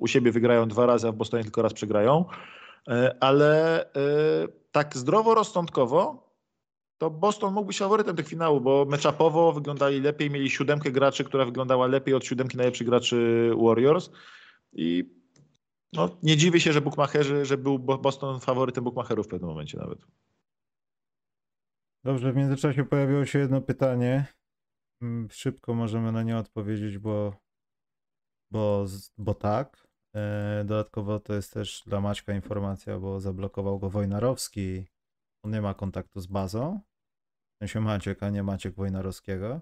u siebie wygrają dwa razy, a w Bostonie tylko raz przegrają, y, ale y, tak zdroworozsądkowo to Boston mógł być faworytem tych finałów, bo meczapowo wyglądali lepiej, mieli siódemkę graczy, która wyglądała lepiej od siódemki najlepszych graczy Warriors i no, nie dziwię się, że bookmacherzy, że był Boston faworytem bookmacherów w pewnym momencie nawet. Dobrze, w międzyczasie pojawiło się jedno pytanie. Mm, szybko możemy na nie odpowiedzieć, bo, bo, bo tak. E, dodatkowo to jest też dla Maćka informacja, bo zablokował go Wojnarowski. On nie ma kontaktu z bazą sensie Maciek, a nie Maciek Wojnarowskiego.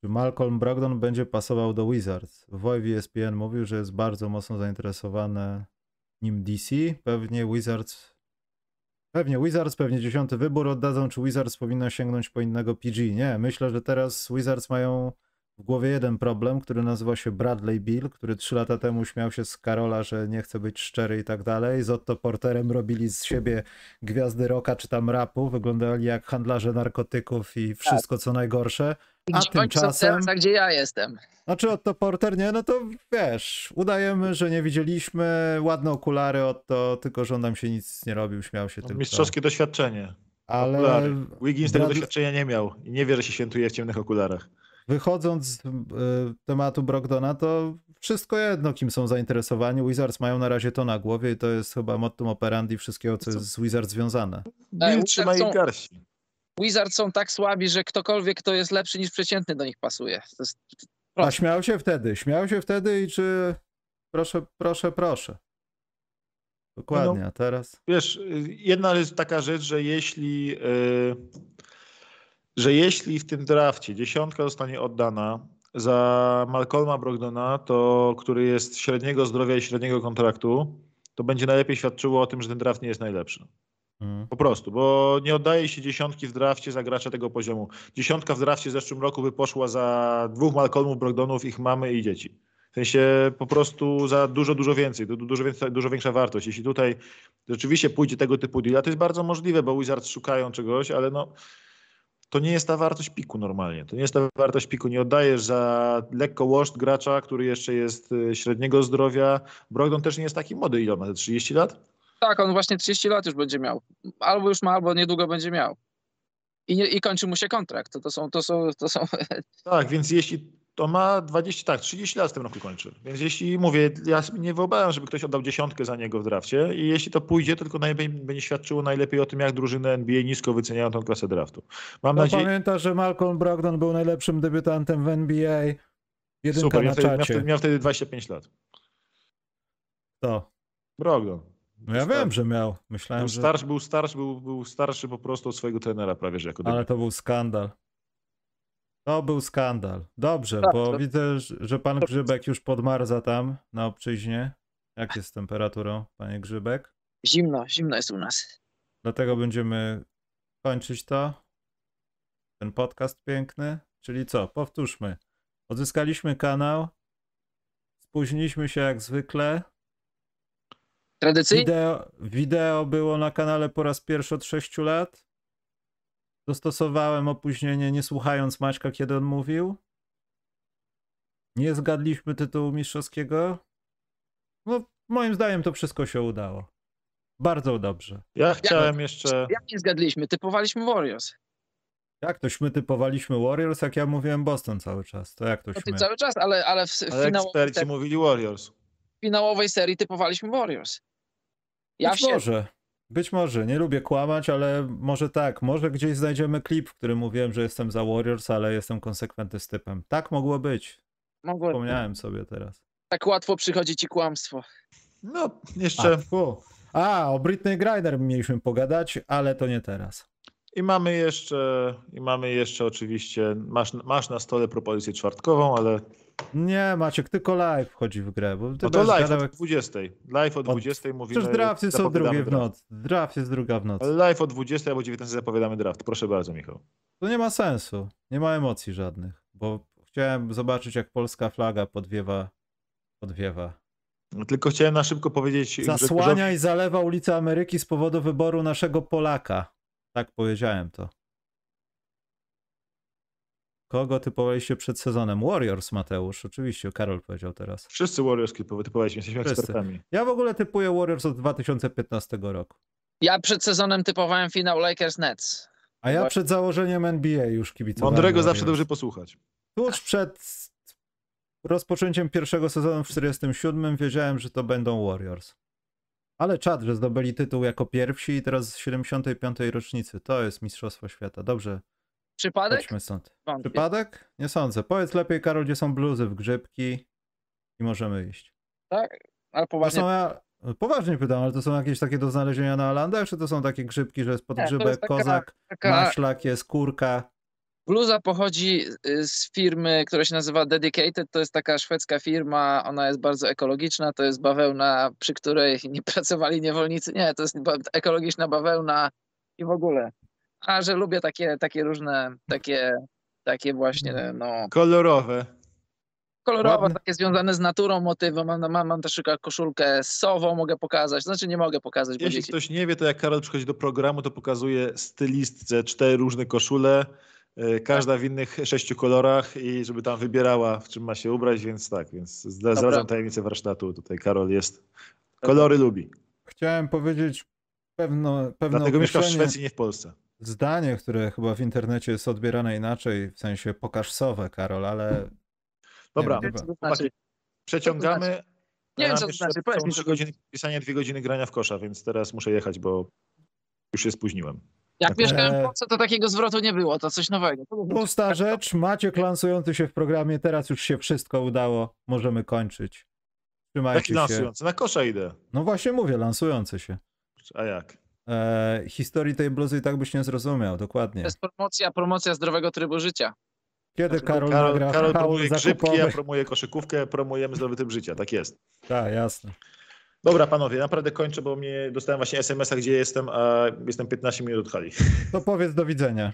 Czy Malcolm Brogdon będzie pasował do Wizards? Woj ESPN mówił, że jest bardzo mocno zainteresowane nim DC. Pewnie Wizards Pewnie Wizards, pewnie dziesiąty wybór oddadzą, czy Wizards powinno sięgnąć po innego PG. Nie, myślę, że teraz Wizards mają w głowie jeden problem, który nazywa się Bradley Bill, który trzy lata temu śmiał się z Karola, że nie chce być szczery i tak dalej. Z Otto Porterem robili z siebie gwiazdy rocka czy tam rapu, wyglądali jak handlarze narkotyków i wszystko co najgorsze. A gdzie tymczasem... Teraz, a gdzie ja jestem? Znaczy Otto Porter nie, no to wiesz, udajemy, że nie widzieliśmy, ładne okulary Otto, tylko że on nam się nic nie robił, śmiał się no, tylko. Mistrzowskie doświadczenie. Ale Okulary. Wiggins tego doświadczenia nie miał i nie wie, że się świętuje w ciemnych okularach wychodząc z y, tematu Brogdona, to wszystko jedno, kim są zainteresowani. Wizards mają na razie to na głowie i to jest chyba mottum operandi wszystkiego, co jest z Wizards związane. Bill trzyma jej garści. Wizards są tak słabi, że ktokolwiek, kto jest lepszy niż przeciętny do nich pasuje. To jest A śmiał się wtedy, śmiał się wtedy i czy... Proszę, proszę, proszę. Dokładnie, a teraz... Wiesz, jedna jest taka rzecz, że jeśli, y, że jeśli w tym drafcie dziesiątka zostanie oddana za Malcolma Brogdona, to który jest średniego zdrowia i średniego kontraktu, to będzie najlepiej świadczyło o tym, że ten draft nie jest najlepszy. Mm. Po prostu, bo nie oddaje się dziesiątki w drafcie za gracza tego poziomu. Dziesiątka w drafcie w zeszłym roku by poszła za dwóch Malcolmów Brogdonów, ich mamy i dzieci. W sensie po prostu za dużo, dużo więcej, du- dużo, więcej, dużo większa wartość. Jeśli tutaj rzeczywiście pójdzie tego typu deal, to jest bardzo możliwe, bo Wizards szukają czegoś, ale no to nie jest ta wartość piku normalnie. To nie jest ta wartość piku. Nie oddajesz za lekko washed gracza, który jeszcze jest y, średniego zdrowia. Brogdon też nie jest taki młody, ile ma? Ze 30 lat? Tak, on właśnie 30 lat już będzie miał. Albo już ma, albo niedługo będzie miał. I, nie, i kończy mu się kontrakt. To, to są, to są, to są Tak, więc jeśli to ma 20, tak, 30 lat w tym roku kończy. Więc jeśli mówię, ja nie wyobrażam, żeby ktoś oddał dziesiątkę za niego w drafcie i jeśli to pójdzie, to tylko najlepiej, będzie świadczyło najlepiej o tym, jak drużyny NBA nisko wyceniają tą klasę draftu. Mam No nadzieję, pamiętasz, że Malcolm Brogdon był najlepszym debiutantem w NBA? Jedynka super, miał wtedy, miał, czacie. wtedy, miał wtedy 25 lat. To. Brogdon. No ja wiem, że miał. Myślałem, Był że... starszy, był starszy, był, był starszy po prostu od swojego trenera prawie, że jako Ale to był skandal. To był skandal. Dobrze, Tak, bo to- widzę, że- pan Grzybek już podmarza tam na obczyźnie. Jak jest z temperaturą, panie Grzybek? zimno, zimno jest u nas. Dlatego będziemy kończyć to. Ten podcast piękny. Czyli co? Powtórzmy. Odzyskaliśmy kanał. Spóźniliśmy się jak zwykle. Tradycyjnie Wideo, wideo było na kanale po raz pierwszy od 6 lat. Dostosowałem opóźnienie, nie słuchając Maćka, kiedy on mówił. Nie zgadliśmy tytułu mistrzowskiego. No, moim zdaniem to wszystko się udało. Bardzo dobrze. Ja chciałem jeszcze... jak nie zgadliśmy, typowaliśmy Warriors. Jak tośmy typowaliśmy Warriors, jak ja mówiłem Boston cały czas. To jak No ty tośmy. cały czas, ale, ale w, w Ale finałowej, eksperci serii, mówili Warriors. finałowej serii typowaliśmy Warriors. Ja Być się, może. Być może. Nie lubię kłamać, ale może tak. Może gdzieś znajdziemy klip, w którym mówiłem, że jestem za Warriors, ale jestem konsekwentny z typem. Tak mogło być. mogło, Wspomniałem sobie teraz. tak łatwo przychodzi ci kłamstwo. No, jeszcze... A. A, o Britney Griner mieliśmy pogadać, ale to nie teraz. I mamy jeszcze, i mamy jeszcze oczywiście, masz, masz na stole propozycję czwartkową, ale Nie, Maciek, tylko live wchodzi w grę. Bo ty no to live gadał od jak- 20. Live o 20 mówimy. Przecież draft jest o zapowiadamy drugiej w nocy. Draft jest druga w nocy. Ale live o 20 albo 19 zapowiadamy draft. Proszę bardzo, Michał. To nie ma sensu. Nie ma emocji żadnych, bo chciałem zobaczyć, jak polska flaga podwiewa. Podwiewa. Tylko chciałem na szybko powiedzieć. Zasłania i zalewa ulicę Ameryki z powodu wyboru naszego Polaka. Tak powiedziałem to. Kogo typowaliście przed sezonem? Warriors, Mateusz. Oczywiście, Karol powiedział teraz. Wszyscy Warriors typowaliśmy, jesteśmy Wszyscy. ekspertami. Ja w ogóle typuję Warriors od 2015 roku. Ja przed sezonem typowałem finał Lakers Nets. A ja przed założeniem NBA już kibicowałem. Mądrego zawsze dobrze posłuchać. Tuż przed rozpoczęciem pierwszego sezonu w 47 wiedziałem, że to będą Warriors. Ale czad, że zdobyli tytuł jako pierwsi i teraz z 75. rocznicy. To jest Mistrzostwo Świata. Dobrze, Przypadek? chodźmy stąd. Wątpię. Przypadek? Nie sądzę. Powiedz lepiej, Karol, gdzie są bluzy w grzybki i możemy iść. Tak? Ale To poważnie. są ja... Poważnie pytam, ale to są jakieś takie do znalezienia na landach, czy to są takie grzybki, że jest to podgrzybek, jest taka- kozak, Taka maślak, jest kurka? bluza pochodzi y, z firmy, która się nazywa Dedicated. To jest taka szwedzka firma. Ona jest bardzo ekologiczna. To jest bawełna, przy której nie pracowali niewolnicy. Nie, to jest ekologiczna bawełna i w ogóle. A że lubię takie, takie różne, takie, takie właśnie, no, Kolorowe. kolorowe, Ładne. takie związane z naturą motywy. Mam, mam, mam też tylko koszulkę z sową, mogę pokazać. Znaczy nie mogę pokazać, Jeśli dzieci... ktoś nie wie, to jak Karol przychodzi do programu, to pokazuje stylistce cztery różne koszule, e, każda w innych sześciu kolorach i żeby tam wybierała, w czym ma się ubrać, więc tak, więc zdra- zdradzam tajemnicę warsztatu. Tutaj Karol jest, kolory lubi. Chciałem powiedzieć pewno, pewne Dlatego mieszka w określenie. Szwecji, nie w Polsce. Zdanie, które chyba w internecie jest odbierane inaczej, w sensie pokaż sowę, Karol, ale Dobra, wiem, Co to znaczy? przeciągamy. Nie wiem, co to jeszcze znaczy, powiedz są mi, godziny pisania, dwie godziny grania w kosza, więc teraz muszę jechać, bo już się spóźniłem. Jak mieszkałem w. Polsce, to takiego zwrotu nie było, to coś nowego. Pusta rzecz, Maciek lansujący się w programie, teraz już się wszystko udało, możemy kończyć. Trzymajcie Jaki się. lansujący? Na kosza idę. No właśnie mówię, lansujący się. A jak? E, historii tej bluzy i tak byś nie zrozumiał, To dokładnie. jest promocja, promocja zdrowego trybu życia. Kiedy Karol, Karol, nagra Karol promuje grzybki, ja promuję koszykówkę, promujemy zdrowy tryb życia. Tak jest. Tak, jasne. Dobra, panowie, naprawdę kończę, bo mnie dostałem właśnie SMS-a, gdzie jestem, a jestem 15 minut od hali. To powiedz do widzenia.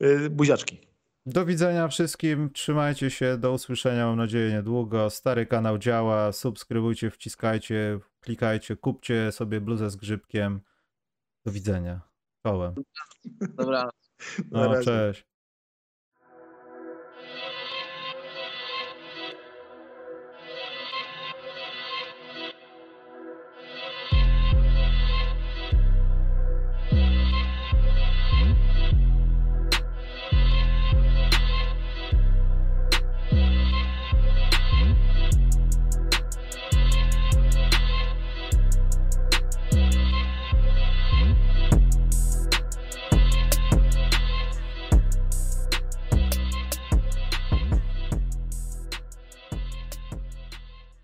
Yy, Buziaczki. Do widzenia wszystkim, trzymajcie się, do usłyszenia, mam nadzieję niedługo. Stary kanał działa, subskrybujcie, wciskajcie, klikajcie, kupcie sobie bluzę z grzybkiem. Do widzenia. Czołem. Dobra. No, cześć.